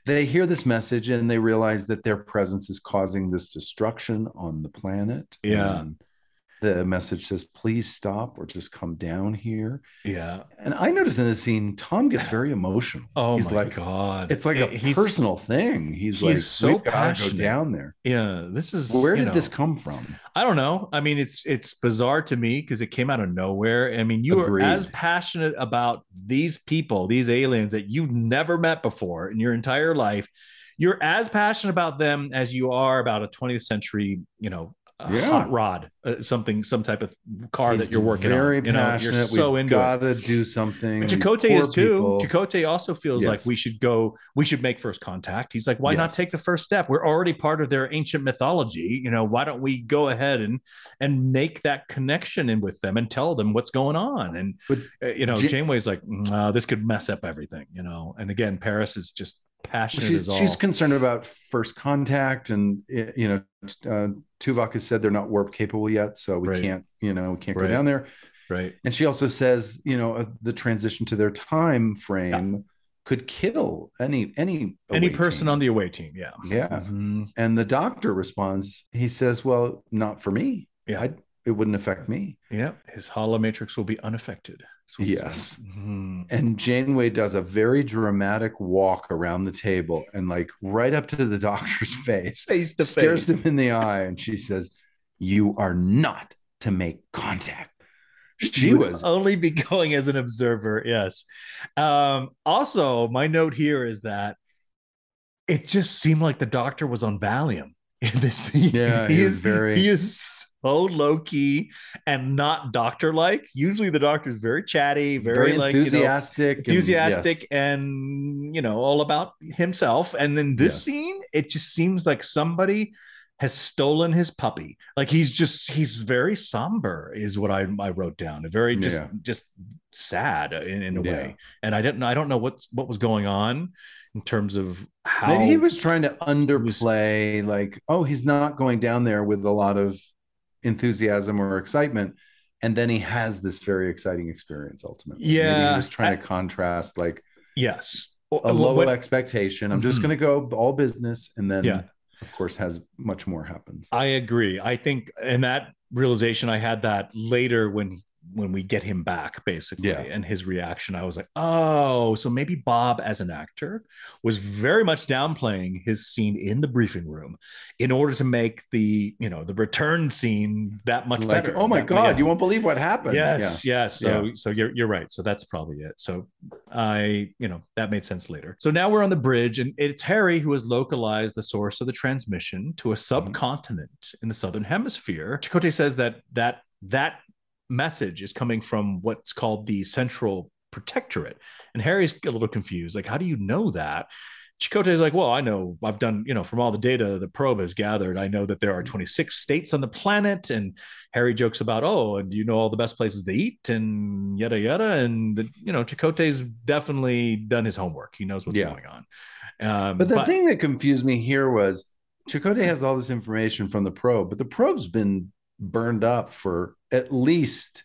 they hear this message and they realize that their presence is causing this destruction on the planet. Yeah. And the message says, please stop or just come down here. Yeah. And I noticed in this scene, Tom gets very emotional. Oh he's my like, god, it's like a He's- personal thing. He's, he's like, so passionate. down there. Yeah, this is Where did this come from? I don't know. I mean, it's it's bizarre to me because it came out of nowhere. I mean, you Agreed. are as passionate about these people, these aliens that you've never met before in your entire life. You're as passionate about them as you are about a 20th century, you know, uh, Yeah. hot rod, uh, something, some type of car He's that you're working very on. You know, passionate. you're so We've into got to do something. But Chakotay is too. people- Chakotay also feels like we should go, we should make first contact. He's like, why not take the first step? We're already part of their ancient mythology. You know, why don't we go ahead and and make that connection in with them and tell them what's going on? And But uh, you know, Ja- Janeway's like, "Mm, uh, this could mess up everything. You know, and again, Paris is just passionate she's she's concerned about first contact and eh, you know uh, Tuvok has said they're not warp capable yet so we Right. can't you know we can't Right. go down there right. and she also says you know uh, the transition to their time frame could kill any any Any person team. on the away team. Yeah. yeah Mhm. and the doctor responds he says well not for me Yeah. I, it wouldn't affect me Yeah. His holomatrix will be unaffected. That's what he Yes. Mhm. and Janeway does a very dramatic walk around the table and like right up to the doctor's face Face to stares face. him in the eye and she says, You are not to make contact. She You was only be going as an observer. Yes. Um, also, my note here is that it just seemed like the doctor was on Valium in this scene. Yeah, he he is very- he is so low key and not doctor like. Usually, the doctor is very chatty, very, very like you know, enthusiastic. and- enthusiastic yes. and you know all about himself and then this Yes. scene it just seems like somebody has stolen his puppy like he's just he's very somber is what i, I wrote down A very just Yeah. just sad in, in a Yeah. way and i didn't i don't know what's what was going on in terms of how Maybe he was trying to underplay, like, oh, he's not going down there with a lot of enthusiasm or excitement. And then he has this very exciting experience ultimately. Maybe Yeah, he was trying I- to contrast like yes a low What- expectation. I'm just Mhm. going to go all business. And then, Yeah. of course, has much more happens. I agree. I think, and that realization, I had that later when when we get him back, basically, Yeah. and his reaction. I was like, oh, so maybe Bob, as an actor, was very much downplaying his scene in the briefing room in order to make the you know the return scene that much like, better. oh my That- God, yeah. you won't believe what happened. Yes, yes. So, Yeah. so you're you're right. So that's probably it. So I, you know, that made sense later. So now we're on the bridge, and it's Harry who has localized the source of the transmission to a mm-hmm. subcontinent in the southern hemisphere. Chakotay says that that that message is coming from what's called the central protectorate, and Harry's a little confused. Like, how do you know that? Chakotay is like, well, I know I've done, you know, from all the data the probe has gathered, I know that there are 26 states on the planet. And Harry jokes about, oh, and you know all the best places to eat and yada yada. And the, you know, Chakotay's definitely done his homework. He knows what's Yeah. going on. Um, But the thing that confused me here was Chakotay has all this information from the probe, but the probe's been burned up for at least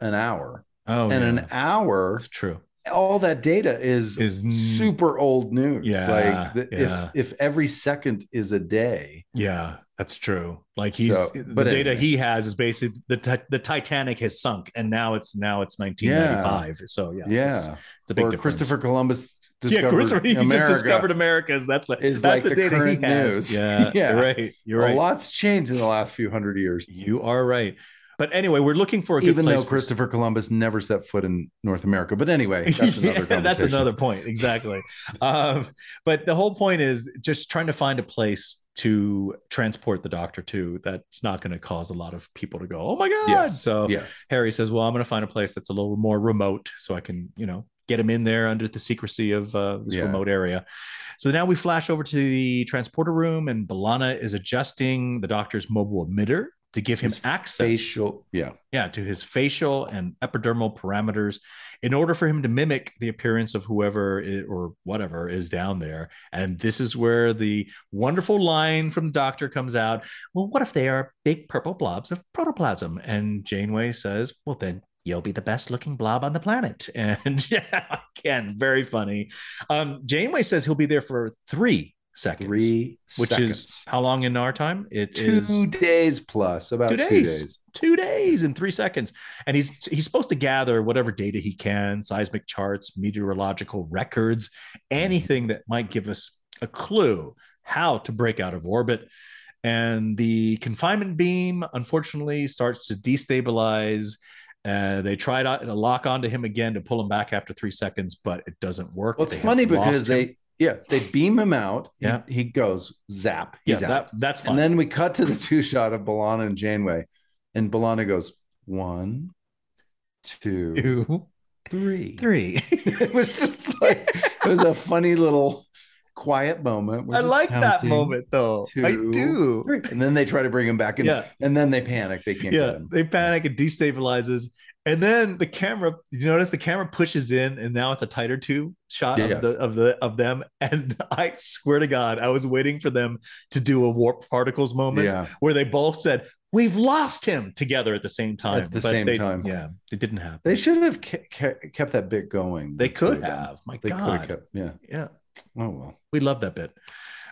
an hour. oh, and yeah, an hour, it's true. all that data is, Is super old news. Yeah, like the, yeah. if if every second is a day, Yeah, that's true. Like he's So, the data anyway. he has is basically the the Titanic has sunk, and now it's now it's 1995. So yeah, yeah. it's, it's a big or difference. Christopher Columbus yeah, Christopher, he America. just discovered America's. That's like is that's like the, the data current he has. news. Yeah, Yeah. you're right. You're A lot's changed in the last few hundred years. You are right. But anyway, we're looking for a good Even though Christopher Columbus never set foot in North America. But anyway, that's another Yeah, conversation. that's another point exactly um, but the whole point is just trying to find a place to transport the doctor to that's not going to cause a lot of people to go oh my god Yes. so Yes. harry says well i'm going to find a place that's a little more remote so i can you know get him in there under the secrecy of uh, this Yeah. remote area so now we flash over to the transporter room and B'Elanna is adjusting the doctor's mobile emitter to give him His access Facial. Yeah. yeah, to his facial and epidermal parameters in order for him to mimic the appearance of whoever or whatever is down there. And this is where the wonderful line from the doctor comes out. Well, what if they are big purple blobs of protoplasm? And Janeway says, well, then you'll be the best looking blob on the planet. And yeah, again, very funny. Um, Janeway says he'll be there for three seconds, Three which seconds. is how long in our time? It is two days plus, about two two days. days. two days in three seconds and he's he's supposed to gather whatever data he can seismic charts meteorological records anything that might give us a clue how to break out of orbit and the confinement beam unfortunately starts to destabilize uh, they tried to lock onto him again to pull him back after three seconds, but it doesn't work. Well, it's funny because him. they, yeah, they beam him out. Yeah. He, goes zap. yeah, out. that, that's fine. And then we cut to the two shot of B'Elanna and Janeway, and B'Elanna goes one, two, two, three. three. it was just like it was a funny little quiet moment. We're I like that moment though. I do. three. And then they try to bring him back, and, Yeah. and then they panic. They can't yeah, get him. they panic and destabilizes. And then the camera, you notice the camera pushes in, and now it's a tighter two shot of the of the of them. And I swear to God, I was waiting for them to do a warp particles moment Yeah. where they both said, "We've lost him" together at the same time. At the same they- time. yeah, it didn't happen. They should have ke- ke- kept that bit going. They could have. My They could have God, kept. Yeah. yeah, Oh well. we love that bit.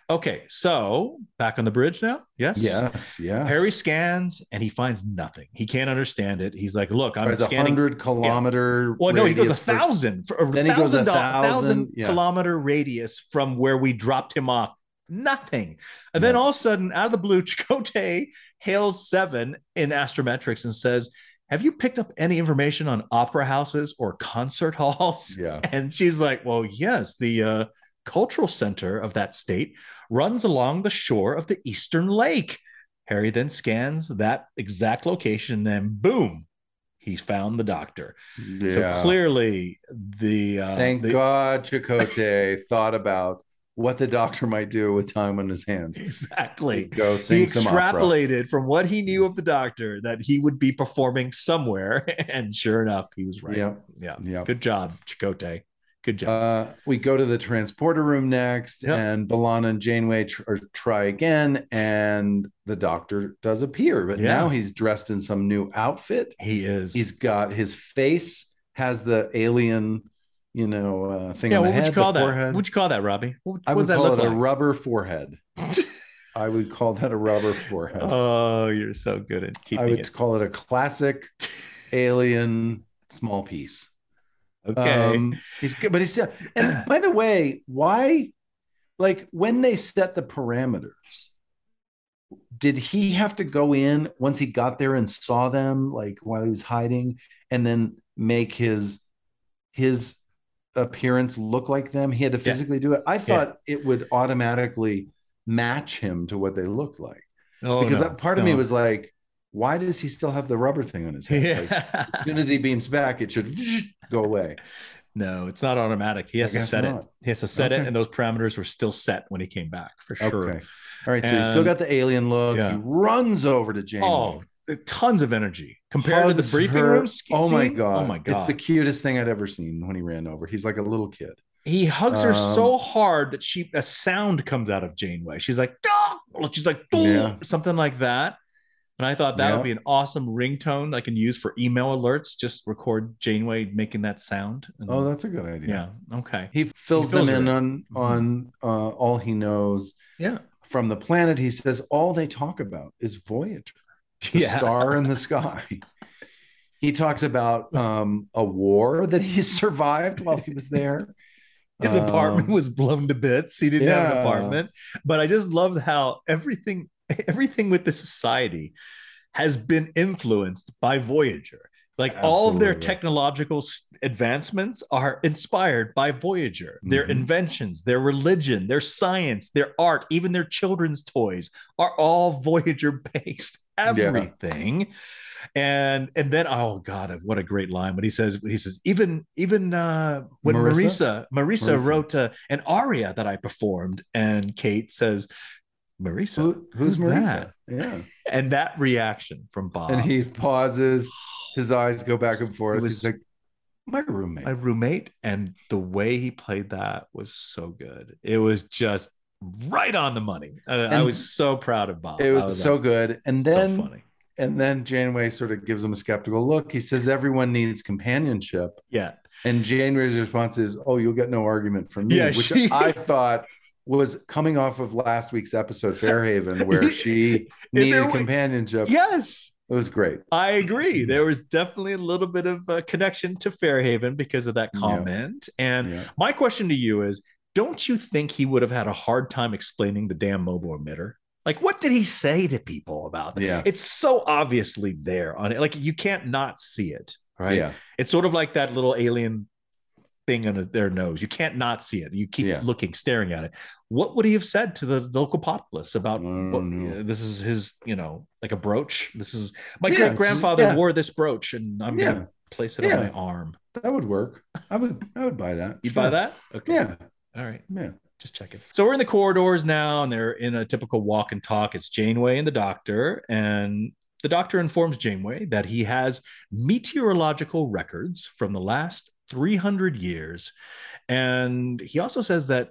Okay, so back on the bridge now. Yes. Yes. Yes. Harry scans and he finds nothing. He can't understand it. He's like, "Look, I'm a scanning hundred kilometer. Well, no, he goes a thousand, for a Then he goes a thousand, thousand, thousand yeah. kilometer radius from where we dropped him off. Nothing. And then all of a sudden, out of the blue, Chakotay hails Seven in Astrometrics and says, Have you picked up any information on opera houses or concert halls? Yeah. And she's like, Well, yes, the uh, cultural center of that state runs along the shore of the Eastern Lake. Harry then scans that exact location and boom, he's found the doctor. Yeah. So clearly, the uh, Thank the- God Chakotay thought about what the doctor might do with time on his hands. exactly. Go He sing some opera. extrapolated from what he knew of the doctor that he would be performing somewhere, and sure enough, he was right. Yeah, Yep. good job, Chakotay. Good job. Uh, we go to the transporter room next, Yep. and B'Elanna and Janeway tr- try again, and the doctor does appear, but Yeah. now he's dressed in some new outfit. he is. He's got his face has the alien, you know, uh, thing yeah. on the What would you call that? forehead. What would you call that, Robbie? What, I would call it a rubber forehead. I would call that a rubber forehead. oh, you're so good at keeping. I would it. call it a classic alien small piece. Okay. Um, he's good, but he's still. And by the way, why, like when they set the parameters, did he have to go in once he got there and saw them, like while he was hiding, and then make his his appearance look like them? He had to Yeah. physically do it. I thought it would automatically match him to what they looked like oh, because no, that part of me was like, why does he still have the rubber thing on his head? Like, as soon as he beams back, it should go away. no, it's not automatic. He has to set it. He has to set it, and those parameters were still set when he came back for sure. Okay. All right. So he's still got the alien look. Yeah. He runs over to Janeway. Oh, tons of energy compared to the briefing her. room. sch- Oh my god! Oh my god! It's the cutest thing I'd ever seen when he ran over. He's like a little kid. he hugs her Um, so hard that she a sound comes out of Janeway. She's like, "Dog!" she's like, Yeah. something like that. And I thought that Yeah. would be an awesome ringtone I can use for email alerts. Just record Janeway making that sound. And- Oh, that's a good idea. yeah. Okay. He fills, fills them in her on Mhm. on uh, all he knows Yeah. from the planet. He says all they talk about is Voyager, the Yeah. star in the sky. He talks about um, a war that he survived while he was there. His apartment Um, was blown to bits. He didn't have an apartment. But I just loved how everything everything with the society has been influenced by Voyager. Like all of their technological advancements are inspired by Voyager. Their Mhm. inventions, their religion, their science, their art, even their children's toys are all Voyager based. Everything. And and then oh god, what a great line! When he says he says even even uh, when Marisa Marissa? Marisa, Marisa. wrote uh, an aria that I performed, and Kate says Marisa, Who, who's, Who's Marisa? that? Yeah. and that reaction from Bob. And he pauses, his eyes go back and forth. Was- He's like, my roommate. my roommate and the way he played that was so good it was just right on the money Uh, i was so proud of bob it I was so like, good. And so then funny and then Janeway sort of gives him a skeptical look. He says everyone needs companionship. yeah And Janeway's response is, "Oh, you'll get no argument from me," Yeah, which she- I thought was coming off of last week's episode, Fairhaven, where she needed was- companionship. yes It was great. I agree. There was definitely a little bit of a connection to Fairhaven because of that Yeah. comment. And Yeah. my question to you is don't you think he would have had a hard time explaining the damn mobile emitter? Like, what did he say to people about that? Yeah. It's so obviously there on it. Like, you can't not see it, right? Yeah. It's sort of like that little alien thing on their nose. You can't not see it. You keep Yeah. looking, staring at it. What would he have said to the local populace about what, know. Uh, this is his, you know, like a brooch? This is my Yeah, great grandfather yeah. wore this brooch and I'm to place it on my arm. That would work. I would I would buy that. You Sure. buy that? Okay. Yeah. All right. Yeah. Just checking. So we're in the corridors now, and they're in a typical walk and talk. It's Janeway and the doctor, and the doctor informs Janeway that he has meteorological records from the last 300 years. And he also says that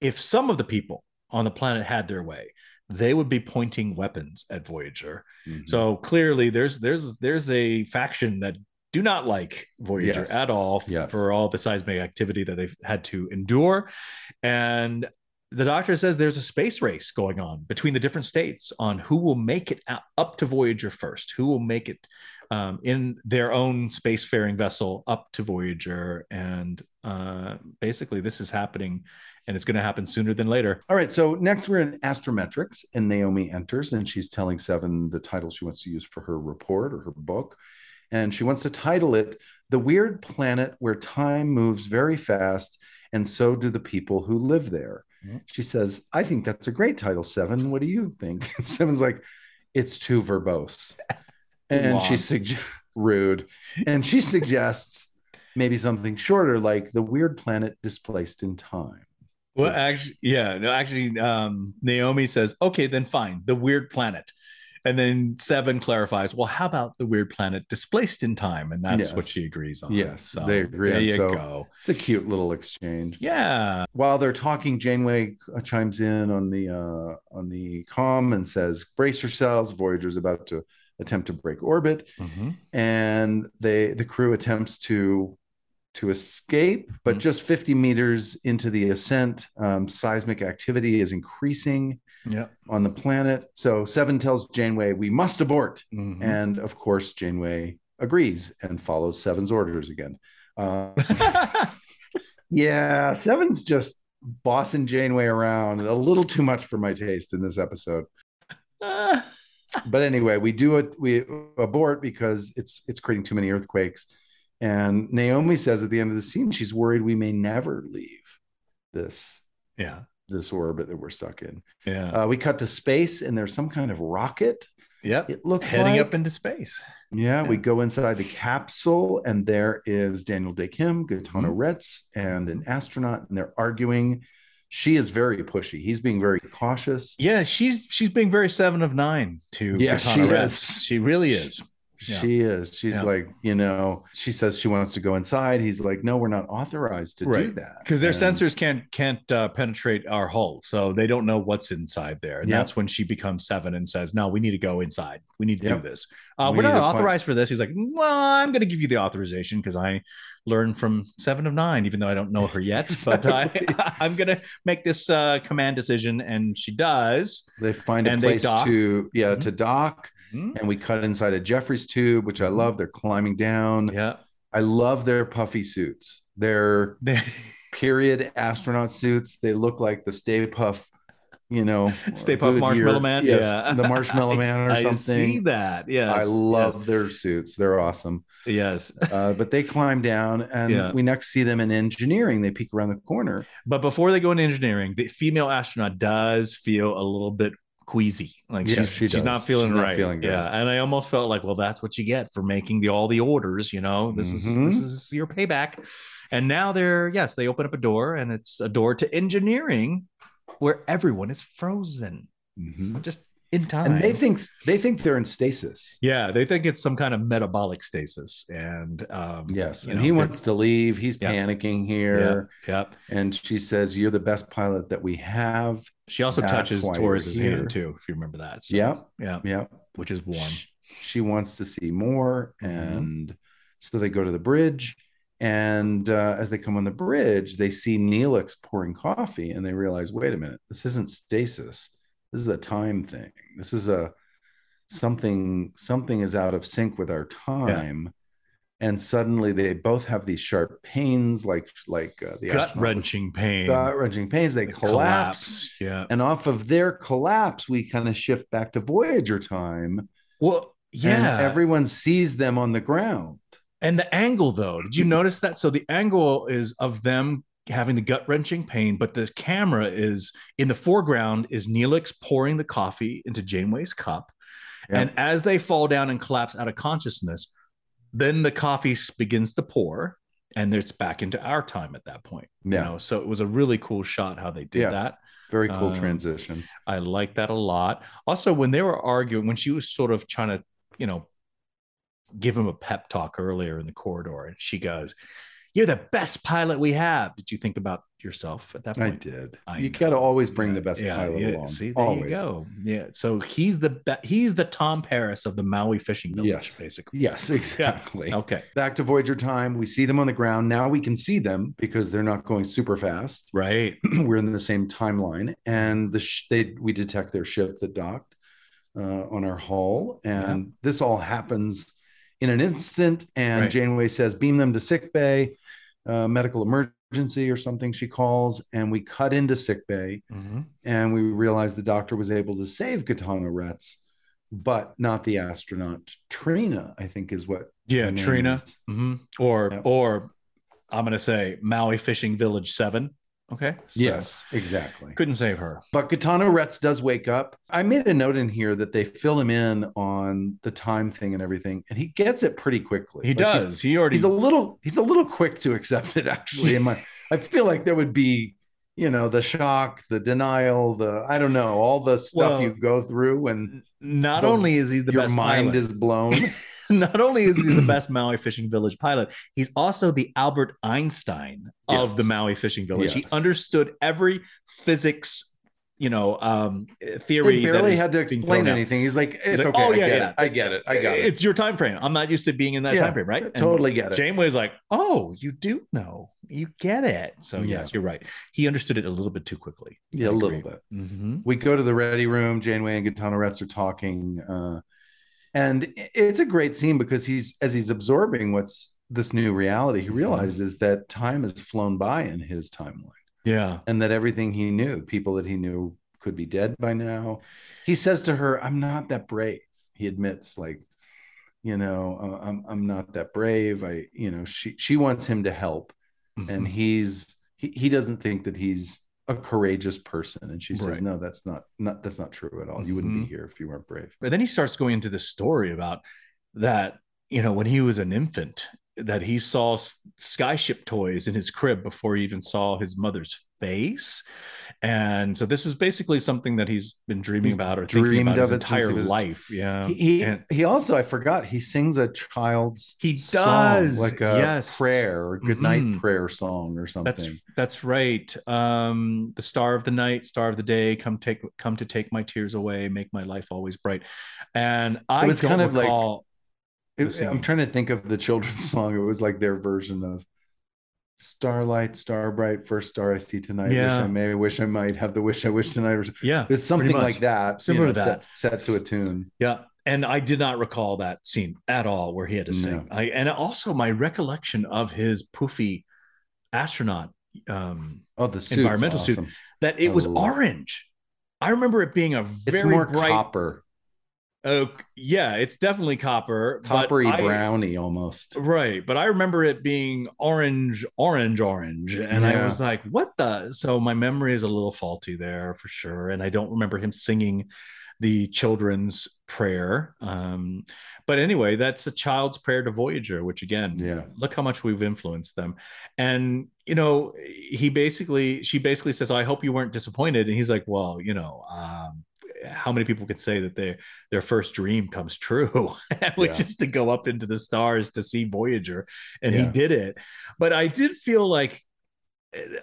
if some of the people on the planet had their way, they would be pointing weapons at Voyager. Mhm. So clearly, there's there's there's a faction that do not like Voyager Yes. at all f- Yes. for all the seismic activity that they've had to endure, and the doctor says there's a space race going on between the different states on who will make it up to Voyager first, who will make it um, in their own spacefaring vessel up to Voyager, and uh, basically this is happening, and it's going to happen sooner than later. All right. So next we're in astrometrics, and Naomi enters and she's telling Seven the title she wants to use for her report or her book. And she wants to title it The Weird Planet Where Time Moves Very Fast, and So Do the People Who Live There. Mhm. She says, I think that's a great title, Seven. What do you think? Seven's like, it's too verbose. And she suggests rude. And she suggests maybe something shorter, like the weird planet displaced in time. Well, actually, yeah, no, actually, um, Naomi says, "Okay, then fine, the weird planet," and then Seven clarifies, "Well, how about the weird planet displaced in time?" And that's Yes. what she agrees on. Yes, so they agree There you so- go. It's a cute little exchange. Yeah, While they're talking, Janeway uh, chimes in on the uh, on the comm and says, "Brace yourselves, Voyager's about to attempt to break orbit." Mhm. And they the crew attempts to to escape, but Mhm. just 50 meters into the ascent, um, seismic activity is increasing yeah, on the planet. So Seven tells Janeway, "We must abort." Mhm. And of course, Janeway agrees and follows Seven's orders again. Uh, yeah, Seven's just bossing Janeway around a little too much for my taste in this episode. But anyway, we do it. We abort because it's it's creating too many earthquakes. And Naomi says at the end of the scene, she's worried we may never leave this yeah, this orbit that we're stuck in. yeah, Uh, we cut to space, and there's some kind of rocket. yep. It looks Heading like up into space. Yeah, we go inside the capsule, and there is Daniel Dae Kim, Gotana Mhm. Retz, and an astronaut, and they're arguing. She is very pushy. He's being very cautious. Yeah, she's she's being very seven of nine to Gotana she Retz. is. She really is. Yeah. She is. She's Yeah. like, you know, she says she wants to go inside. He's like, no, we're not authorized to do that because their And- sensors can't can't uh, penetrate our hull, so they don't know what's inside there. And Yep. that's when she becomes seven and says, "No, we need to go inside. We need to Yep. do this. Uh, We we're not to find- authorized for this." He's like, "Well, I'm going to give you the authorization because I learned from seven of nine, even though I don't know her yet. But. I, I'm going to make this uh, command decision." And she does. They find a place to, yeah, Mhm. to dock. Mhm. And we cut inside a Jefferies tube, which I Mhm. love. They're climbing down. Yeah. I love their puffy suits. They're period astronaut suits. They look like the Stay Puft, you know, Stay Goodyear- Marshmallow Man. yes, yeah, the Marshmallow Man or I something. see that. Yes, I love their suits; they're awesome. Yes, Uh, but they climb down, and Yeah. we next see them in engineering. They peek around the corner. but before they go into engineering, the female astronaut does feel a little bit queasy. Like she's she she's not feeling She's not right. feeling good. Yeah, and I almost felt like, well, that's what you get for making the all the orders. You know, this is Mhm. this is your payback. And now they're yes, they open up a door, and it's a door to engineering, where everyone is frozen, Mhm. just in time. And they think they think they're in stasis. yeah, they think it's some kind of metabolic stasis, and um, Yes, and know, he wants to leave. He's Yeah. panicking Yeah, here, yeah. and she says, "You're the best pilot that we have." She also That's touches Torres's hand too, if you remember that. So, Yeah, yeah, yeah. which is warm. She, she wants to see more, Mhm. and so they go to the bridge. And uh, as they come on the bridge, they see Neelix pouring coffee, and they realize, wait a minute, this isn't stasis. This is a time thing. This is a something. Something is out of sync with our time. And suddenly, they both have these sharp pains, like like uh, the Gut wrenching pain. gut wrenching pains. They The collapse, Yeah. and off of their collapse, we kind of shift back to Voyager time. Well, yeah. Everyone sees them on the ground. And the angle, though, did you notice that? So the angle is of them having the gut wrenching pain, but the camera is in the foreground is Neelix pouring the coffee into Janeway's cup. And as they fall down and collapse out of consciousness, then the coffee begins to pour and it's back into our time at that point. Yeah. You know, so it was a really cool shot how they did Yeah. that. Very cool Um, transition. I like that a lot. Also, when they were arguing, when she was sort of trying to, you know, give him a pep talk earlier in the corridor, and she goes, You're the best pilot we have. Did you think about yourself at that point? I did. I you got to always bring Yeah, the best yeah, pilot yeah. along. See, there always. you go. Yeah. So he's the be- he's the Tom Paris of the Maui fishing village, Yes. basically. Yes, exactly. Okay. Back to Voyager time. We see them on the ground. Now we can see them because they're not going super fast. Right. We're in the same timeline, and the sh- they we detect their ship that docked uh, on our hull, and this all happens in an instant. And Right. Janeway says, "Beam them to sick bay, uh, medical emergency or something." She calls, and we cut into sick bay, Mhm. and we realize the doctor was able to save Gotana Retz, but not the astronaut Trina. I think is what Yeah, Trina. is. hmm Or Yep. or I'm gonna say Maui Fishing Village Seven. Okay. So, yes, exactly. Couldn't save her. But Gotana Retz does wake up. I made a note in here that they fill him in on the time thing and everything, and he gets it pretty quickly. He Like, does. he already He's, a little he's a little quick to accept it actually. In my I feel like there would be, you know, the shock, the denial, the I don't know, all the stuff Well, you go through and not the- only is he the your best mind pilot, is blown. not only is he the best Maui Fishing Village pilot, he's also the Albert Einstein of Yes. the Maui Fishing Village. He understood every physics, you know, um, theory. that barely had to explain anything. He's like, it's like, okay. "Oh, I yeah, get yeah. it. I get it. I got it. It's your time frame. I'm not used to being in that Yeah, time frame, right? And Totally get it. Janeway's like, oh, you do know, you get it. So Yeah. yes, you're right. He understood it a little bit too quickly. yeah, a little bit. hmm we go to the ready room. Janeway and Gotana Retz are talking, uh, and it's a great scene because he's as he's absorbing what's this new reality, he realizes that time has flown by in his timeline, Yeah. and that everything he knew, people that he knew, could be dead by now. He says to her, "I'm not that brave." He admits, like, you know, I'm I'm not that brave. I, you know, she she wants him to help, Mm-hmm. and he's he, he doesn't think that he's a courageous person and she says Right. no that's not not that's not true at all you wouldn't Mhm. be here if you weren't brave But then he starts going into this story about that, you know, when he was an infant, that he saw skyship toys in his crib before he even saw his mother's face. And so this is basically something that he's been dreaming He's about or thinking dreamed about his entire was- life. Yeah. he he, And- he also i forgot he sings a child's He song, does, like a yes. prayer or good night Mhm. prayer song or something That's that's right. Um, the star of the night, star of the day, come take come to take my tears away, make my life always bright. And I was don't kind of like-. It- i'm trying to think of the children's song it was like their version of starlight star bright first star i see tonight wish i may wish i might have the wish i wish tonight or yeah, there's something like that you Similar know, to that. set, set to a tune Yeah. And I did not recall that scene at all where he had to sing. I and also my recollection of his poofy astronaut um oh the Environmental suit. that it I was orange. I remember it being a very It's more bright. copper, Oh, yeah, it's definitely copper. coppery I- brownie almost. Right, but I remember it being orange, orange, orange, and I was like, "What the?" So my memory is a little faulty there for sure, and I don't remember him singing the children's prayer. Um, but anyway, that's a child's prayer to Voyager, which again, Yeah. look how much we've influenced them. And you know, he basically, she basically says, "I hope you weren't disappointed," and he's like, "Well, you know." Um, how many people could say that their their first dream comes true, which Yeah. is to go up into the stars to see Voyager, and he did it. But I did feel like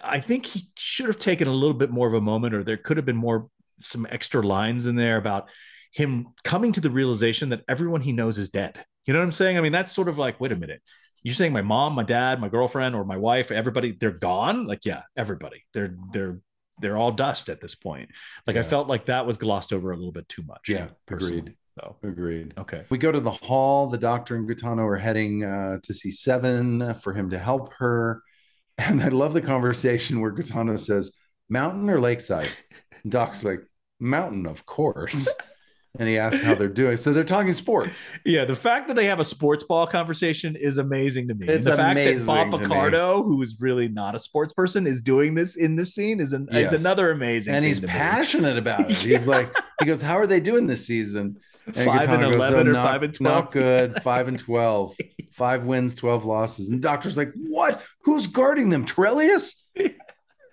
I think he should have taken a little bit more of a moment, or there could have been more some extra lines in there about him coming to the realization that everyone he knows is dead. You know what I'm saying? I mean, that's sort of like, wait a minute. You're saying my mom, my dad, my girlfriend, or my wife, everybody, they're gone? Like, yeah, everybody. They're they're they're all dust at this point. Like I felt like that was glossed over a little bit too much. Yeah, personally. agreed. So Agreed. okay. We go to the hall. The doctor and Gotana are heading uh, to see Seven for him to help her. And I love the conversation where Gotana says, Mountain or lakeside? Doc's like, Mountain, of course. and he asks how they're doing. So they're talking sports. Yeah, the fact that they have a sports ball conversation is amazing to me. And It's the fact that Bob. Picardo, who is really not a sports person, is doing this in this scene is, an, Yes. is another amazing. And thing he's to me. passionate about it. He's like, he goes, How are they doing this season? And Five and Gotana goes, oh, eleven "Oh, or not- five and twelve. Not good. Five and 12. Five wins, 12 losses. And the doctor's like, What? Who's guarding them? Trellius?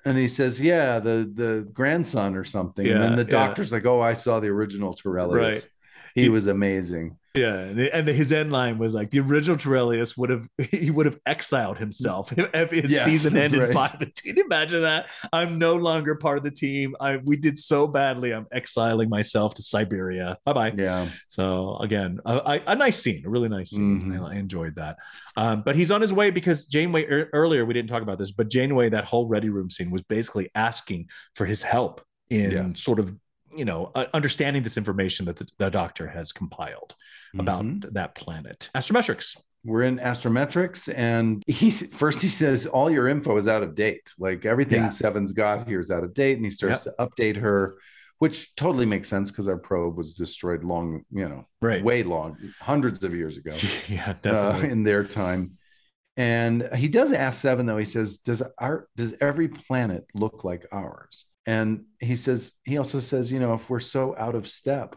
And he says, Yeah, the the grandson or something. and then the yeah. doctor's like, Oh, I saw the original Torellius. Right. He He- was amazing. Yeah, and, the- and his end line was like the original Torellius would have he would have exiled himself if his Yes, season ended right. five. Can you imagine that? I'm no longer part of the team. I we did so badly. I'm exiling myself to Siberia. Bye bye. Yeah. So again, a, a, a nice scene, a really nice scene. Mhm. I, I enjoyed that. Um, but he's on his way because Janeway ear- earlier we didn't talk about this, but Janeway that whole ready room scene was basically asking for his help in Yeah. sort of you know uh, understanding this information that the, the doctor has compiled about Mhm. that planet. Astrometrics. We're in astrometrics, and he first he says all your info is out of date. Like everything Yeah. Seven's got here is out of date, and he starts to update her, which totally makes sense because our probe was destroyed long, you know, Right. way long, hundreds of years ago yeah, uh, definitely. in their time. And he does ask Seven though. He says, "Does our does every planet look like ours?" And he says he also says, you know, if we're so out of step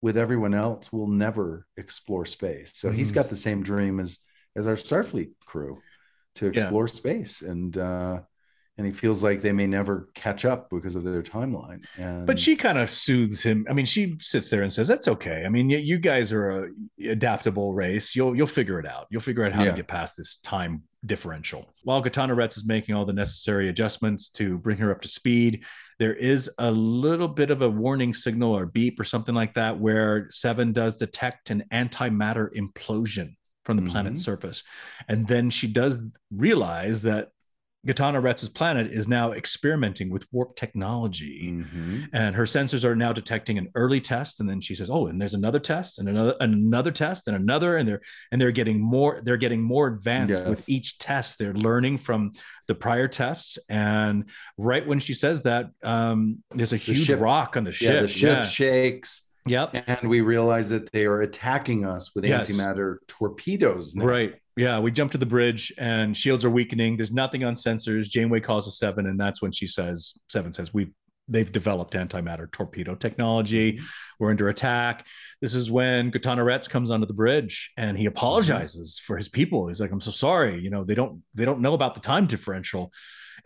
with everyone else, we'll never explore space. So he's Mhm. got the same dream as as our Starfleet crew to Yeah. explore space, and uh, and he feels like they may never catch up because of their timeline. And but she kind of soothes him. I mean, she sits there and says, "That's okay. I mean, you, you guys are a adaptable race. You'll you'll figure it out. You'll figure out how Yeah. to get past this time differential." While Gotana Retz is making all the necessary adjustments to bring her up to speed, there is a little bit of a warning signal or beep or something like that where Seven does detect an antimatter implosion from the Mhm. planet's surface, and then she does realize that. Gotana Retz's planet is now experimenting with warp technology Mhm. and her sensors are now detecting an early test and then she says oh and there's another test and another and another test and another and they're and they're getting more they're getting more advanced Yes. with each test they're learning from the prior tests and right when she says that um there's a huge ship- rock on the ship yeah, the ship shakes, yep and we realize that they are attacking us with Yes. antimatter torpedoes. now. Right. Yeah. We jump to the bridge and shields are weakening. There's nothing on sensors. Janeway calls a seven, and that's when she says, Seven says, We've they've developed antimatter torpedo technology. Mm-hmm. We're under attack. This is when Gotana Retz comes onto the bridge and he apologizes mm-hmm. for his people. He's like, I'm so sorry. You know, they don't they don't know about the time differential.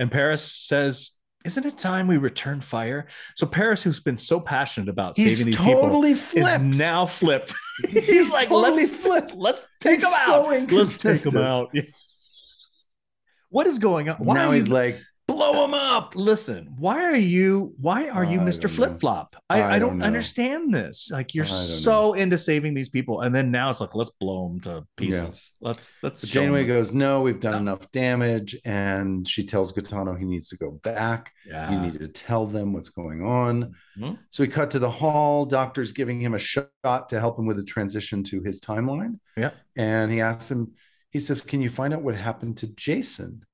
And Paris says, Isn't it time we return fire? So Paris, who's been so passionate about He's saving these people, totally flipped. is now flipped. He's, He's like, totally let's flipped. Let's take He's him so out. Let's take inconsistent. him out. what is going on? Why now are he's you, like, blow them up. listen, why are you why are you I Mr. Flip Flop? I, I I don't don't understand this. Like you're I don't so into saving these people, and then now it's like let's blow them to pieces. Yes. Let's let's So Janeway goes, No, we've done No. enough damage. And she tells Gotana he needs to go back. Yeah. You need to tell them what's going on. Mhm. So we cut to the hall. Doctor's giving him a shot to help him with the transition to his timeline. Yeah. And he asks him, he says, Can you find out what happened to Jason,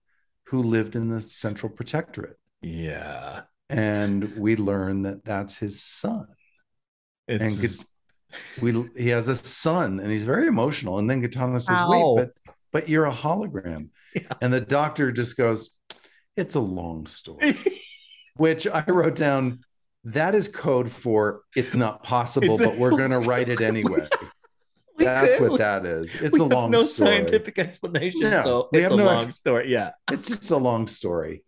who lived in the Central Protectorate? Yeah. and we learn that that's his son. It's and just- we he has a son and he's very emotional and then Gotana says Ow. wait but but you're a hologram Yeah. and the doctor just goes it's a long story which i wrote down that is code for it's not possible It's a- but we're going to write it anyway that's what that is it's we a long no story scientific explanation, No, so we it's have a no long ex- story. Yeah, it's just a long story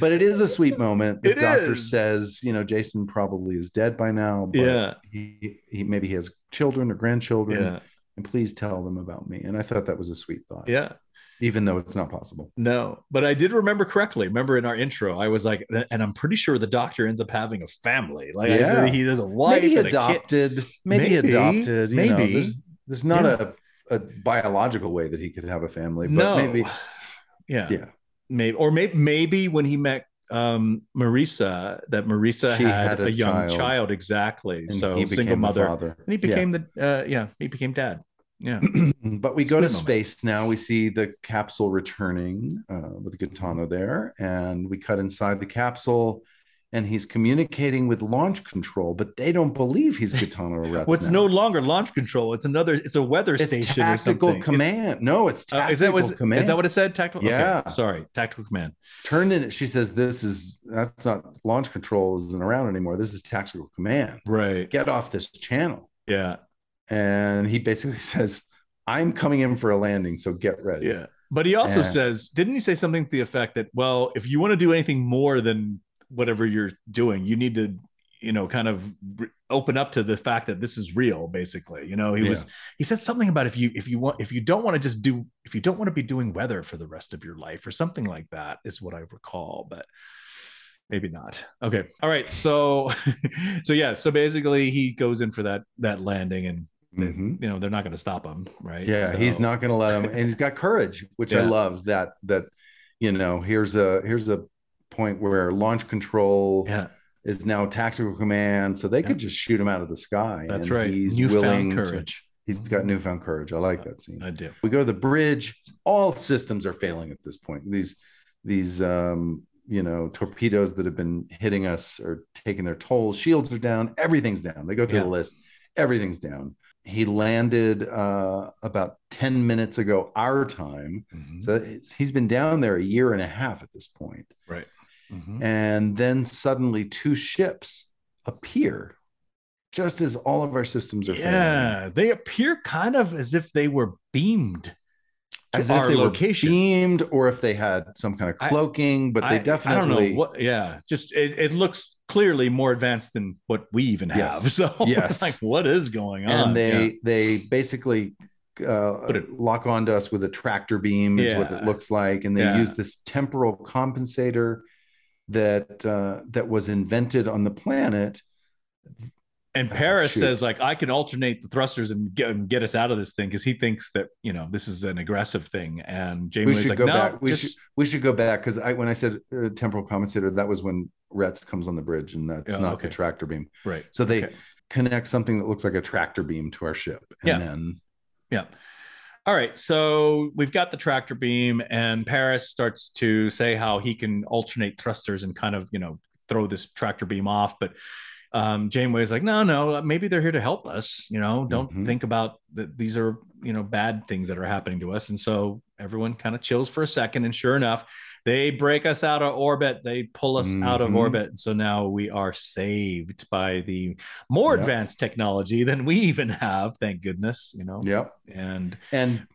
but it is a sweet moment the It doctor is. says you know jason probably is dead by now but yeah, he, he maybe he has children or grandchildren yeah, and please tell them about me. And I thought that was a sweet thought, yeah. even though it's not possible. No, but I did remember correctly. Remember in our intro, I was like, and I'm pretty sure the doctor ends up having a family. Like I Yeah. said, he has a wife, maybe and a kid. adopted, maybe, Maybe, adopted. You maybe. there's, there's not Yeah. a, a biological way that he could have a family, but No, maybe, yeah, yeah, maybe, or maybe, maybe when he met um Marisa, that Marisa She had, had a, a young child, child. exactly. and so he single mother, father. and he became the uh, yeah, he became dad. Yeah, but we It's go to moment. space now. We see the capsule returning uh, with Gotana there, and we cut inside the capsule, and he's communicating with launch control, but they don't believe he's Gotana Retz. well, it's now. no longer launch control. It's another. It's a weather it's station. tactical or something. It's- command. no, it's Uh, tactical is that was command. is that what it said? Tactical. Yeah. Okay, sorry, tactical command. turned in? She says, "This is that's not launch control isn't around anymore. This is tactical command. Right. Get off this channel." Yeah. And he basically says, "I'm coming in for a landing, so get ready." Yeah. But he also Yeah. says, didn't he say something to the effect that, well, if you want to do anything more than whatever you're doing, you need to, you know, kind of open up to the fact that this is real, basically. You know, he was he said something about if you if you want if you don't want to just do if you don't want to be doing weather for the rest of your life or something like that is what I recall, but maybe not. Okay. All right. So so yeah, so basically he goes in for that that landing and Mhm. you know they're not going to stop him, right? Yeah, he's not going to let him, and he's got courage, which I love. That that you know, here's a here's a point where launch control Yeah. is now tactical command, so they Yeah. could just shoot him out of the sky. That's and right. He's Newfound willing to- courage. he's got newfound courage. I like that scene. I do. we go to the bridge all systems are failing at this point these these um you know torpedoes that have been hitting us are taking their toll shields are down everything's down they go through Yeah. the list everything's down he landed uh about 10 minutes ago our time Mhm. so he's been down there a year and a half at this point Right. Mhm. and then suddenly two ships appear just as all of our systems are failing Yeah, they appear kind of as if they were beamed as if they location. were beamed or if they had some kind of I- cloaking, but they I- definitely I don't know what. Yeah, just it, it looks clearly more advanced than what we even have. Yes. So Yes. it's like, what is going on? and they Yeah. they basically uh, it- lock onto us with a tractor beam is what it looks like, and they Yeah. use this temporal compensator that uh, that was invented on the planet. and Oh, Paris shoot. says like I can alternate the thrusters and get, and get us out of this thing because he thinks that you know this is an aggressive thing, and Janeway's should like, no, back. We just should we should go back because I when I said uh, temporal compensator, that was when Retz comes on the bridge, and that's Yeah, not okay. the tractor beam. right. So they Okay. connect something that looks like a tractor beam to our ship, and Yeah. then Yeah. All right. So we've got the tractor beam, and Paris starts to say how he can alternate thrusters and kind of, you know, throw this tractor beam off. But um, Janeway's like, no, no, maybe they're here to help us. You know, don't Mhm. think about that. These are, you know, bad things that are happening to us. And so everyone kind of chills for a second. And sure enough, they break us out of orbit. They pull us out of Mhm. orbit. So now we are saved by the more Yep. advanced technology than we even have. Thank goodness, you know. yep. And And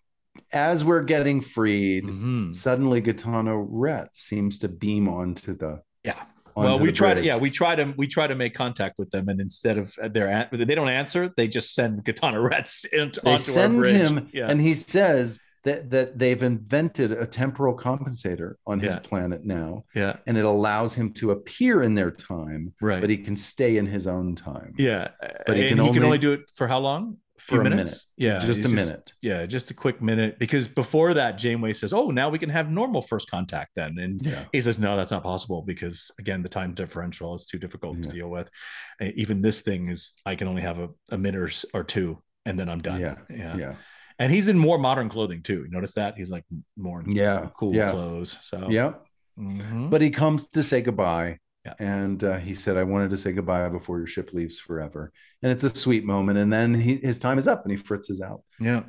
as we're getting freed, Mhm. suddenly Gotana Retz seems to beam onto the Yeah. well, we try to yeah we try to we try to make contact with them, and instead of their they don't answer, they just send Gotana Retz into they onto send our bridge. him, Yeah. and he says that that they've invented a temporal compensator on his planet now, yeah. and it allows him to appear in their time, Right. but he can stay in his own time. yeah. but he and can he can only- only do it for how long? For Few a minutes? minute. Yeah. just a minute. Yeah, just a quick minute. Because before that, Janeway says, "Oh, now we can have normal first contact then." And Yeah. he says, "No, that's not possible because again, the time differential is too difficult to deal with. Even this thing is, I can only have a, a minute or, or two, and then I'm done." Yeah. yeah. Yeah. And he's in more modern clothing too. You notice that he's like more Yeah. cool Yeah. clothes. So Yeah. Mhm. But he comes to say goodbye. Yeah. And uh, he said, I wanted to say goodbye before your ship leaves forever. And it's a sweet moment. And then he, his time is up and he fritzes out. Yeah.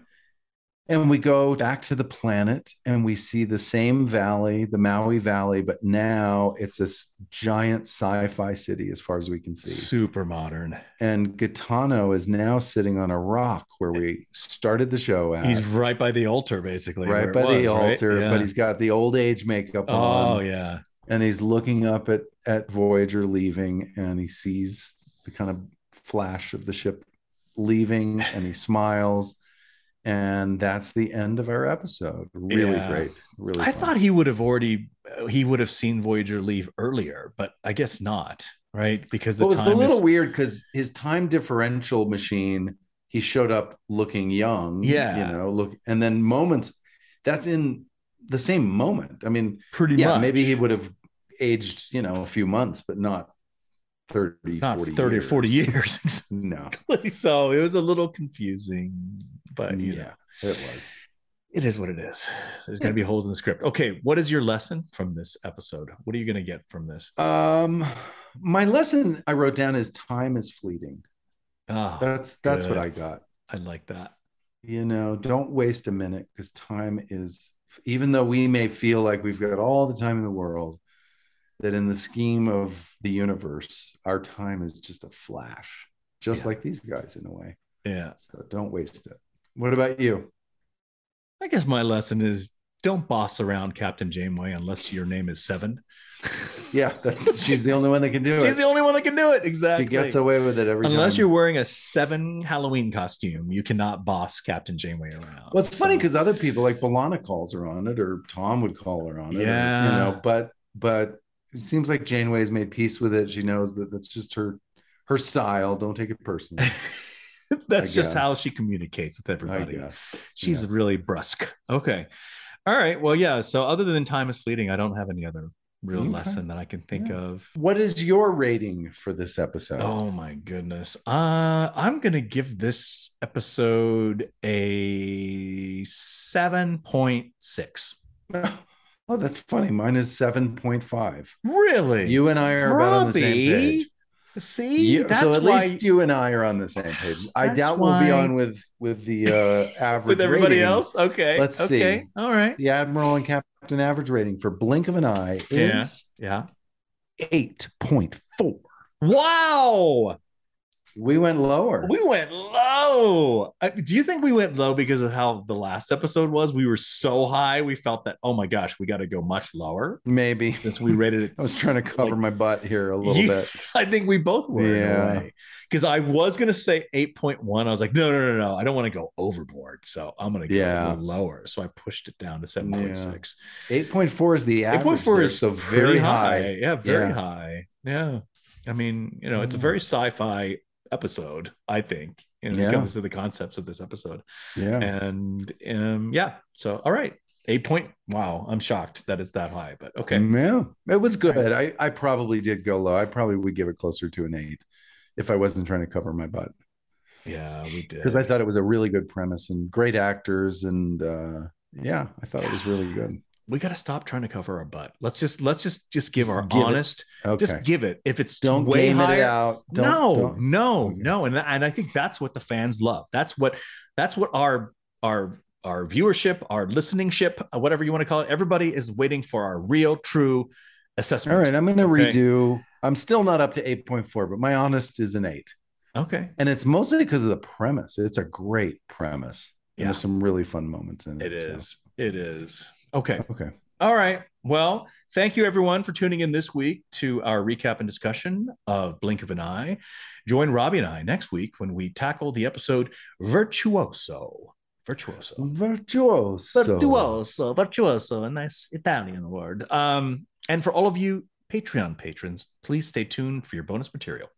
And we go back to the planet and we see the same valley, the Maui Valley, but now it's this giant sci fi city as far as we can see. Super modern. And Gotana is now sitting on a rock where we started the show at. He's right by the altar, basically. right by the was, right? altar, Yeah. but he's got the old age makeup Oh, on. Oh, yeah. And he's looking up at, at Voyager leaving and he sees the kind of flash of the ship leaving and he smiles. And that's the end of our episode. Really Yeah. great. Really I fun. thought he would have already uh, he would have seen Voyager leave earlier, but I guess not, right? Because the Well, it was a little is, weird because his time differential machine, he showed up looking young. Yeah. You know, look, and then moments that's in the same moment. I mean, pretty yeah, much maybe he would have aged, you know, a few months, but not 30, not 40 30 or 40 years. No. so it was a little confusing, but yeah, it was. it is what it is. There's going to be holes in the script. Okay, what is your lesson from this episode? What are you going to get from this? Um, my lesson I wrote down is time is fleeting. Ah, That's that's what. I got. I like that. you know don't waste a minute because time is even though we may feel like we've got all the time in the world that in the scheme of the universe our time is just a flash just Yeah. like these guys in a way Yeah. so don't waste it what about you I guess my lesson is don't boss around Captain Janeway unless your name is Seven. yeah that's she's the only one that can do She's it She's the only one that can do it. Exactly. she gets away with it every Unless time you're wearing a seven Halloween costume, you cannot boss Captain Janeway around. well it's funny because other people like B'Elanna calls her on it or Tom would call her on it or, Yeah. you know but but it seems like Janeway's made peace with it she knows that that's just her her style don't take it personally that's I just how she communicates with everybody. She's Yeah. really brusque. Okay. All right. Well, yeah. So other than time is fleeting, I don't have any other real Okay. lesson that I can think Yeah. of. What is your rating for this episode? Oh my goodness. Uh I'm gonna give this episode a 7.6. Oh, that's funny. Mine is 7.5. Really? You and I are about on the same page. See, You- so at why least you and I are on the same page. I doubt we'll be on with with the uh, average with everybody rating. else. Okay. Let's okay. see. All right. The Admiral and Captain average rating for Blink of an Eye Yeah. is Yeah. 8.4. Wow. We went lower. We went low. Do you think we went low because of how the last episode was? We were so high, we felt that, oh my gosh, we got to go much lower Maybe. since we rated it. I was trying to cover like- my butt here a little You- bit. I think we both were Yeah. Because I was going to say 8.1. I was like, no, no, no, no. I don't want to go overboard. So I'm going to go Yeah. lower. So I pushed it down to 7.6. 8.4 is the average. 8.4 there, is so very very high. high. Yeah, very Yeah. high. Yeah. I mean, you know, it's a mm. very sci fi episode, I think, when Yeah. it comes to the concepts of this episode. Yeah. And um, yeah, so all right. Eight point. Wow, I'm shocked that it's that high, but okay. Yeah, it was good. I, I probably did go low. I probably would give it closer to an eight if I wasn't trying to cover my butt Yeah, we did. because I thought it was a really good premise and great actors. And uh, yeah, I thought it was really good. We got to stop trying to cover our butt. Let's just let's just just give Just our give honest. Okay. Just give it. If it's don't way game higher, it out. Don't, no, don't- no, Okay. no, and and I think that's what the fans love. That's what that's what our our our viewership, our listening ship, uh, whatever you want to call it, everybody is waiting for our real, true assessment. All right, I'm going to Okay. redo. I'm still not up to 8.4, but my honest is an eight. Okay, And it's mostly because of the premise. It's a great premise. And Yeah. There's some really fun moments in it. it so- is. It is. Okay. Okay. All right. Well, thank you everyone for tuning in this week to our recap and discussion of Blink of an Eye. Join Robbie and I next week when we tackle the episode Virtuoso. Virtuoso. Virtuoso. Virtuoso. Virtuoso. A nice Italian word. Um, and for all of you Patreon patrons, please stay tuned for your bonus material.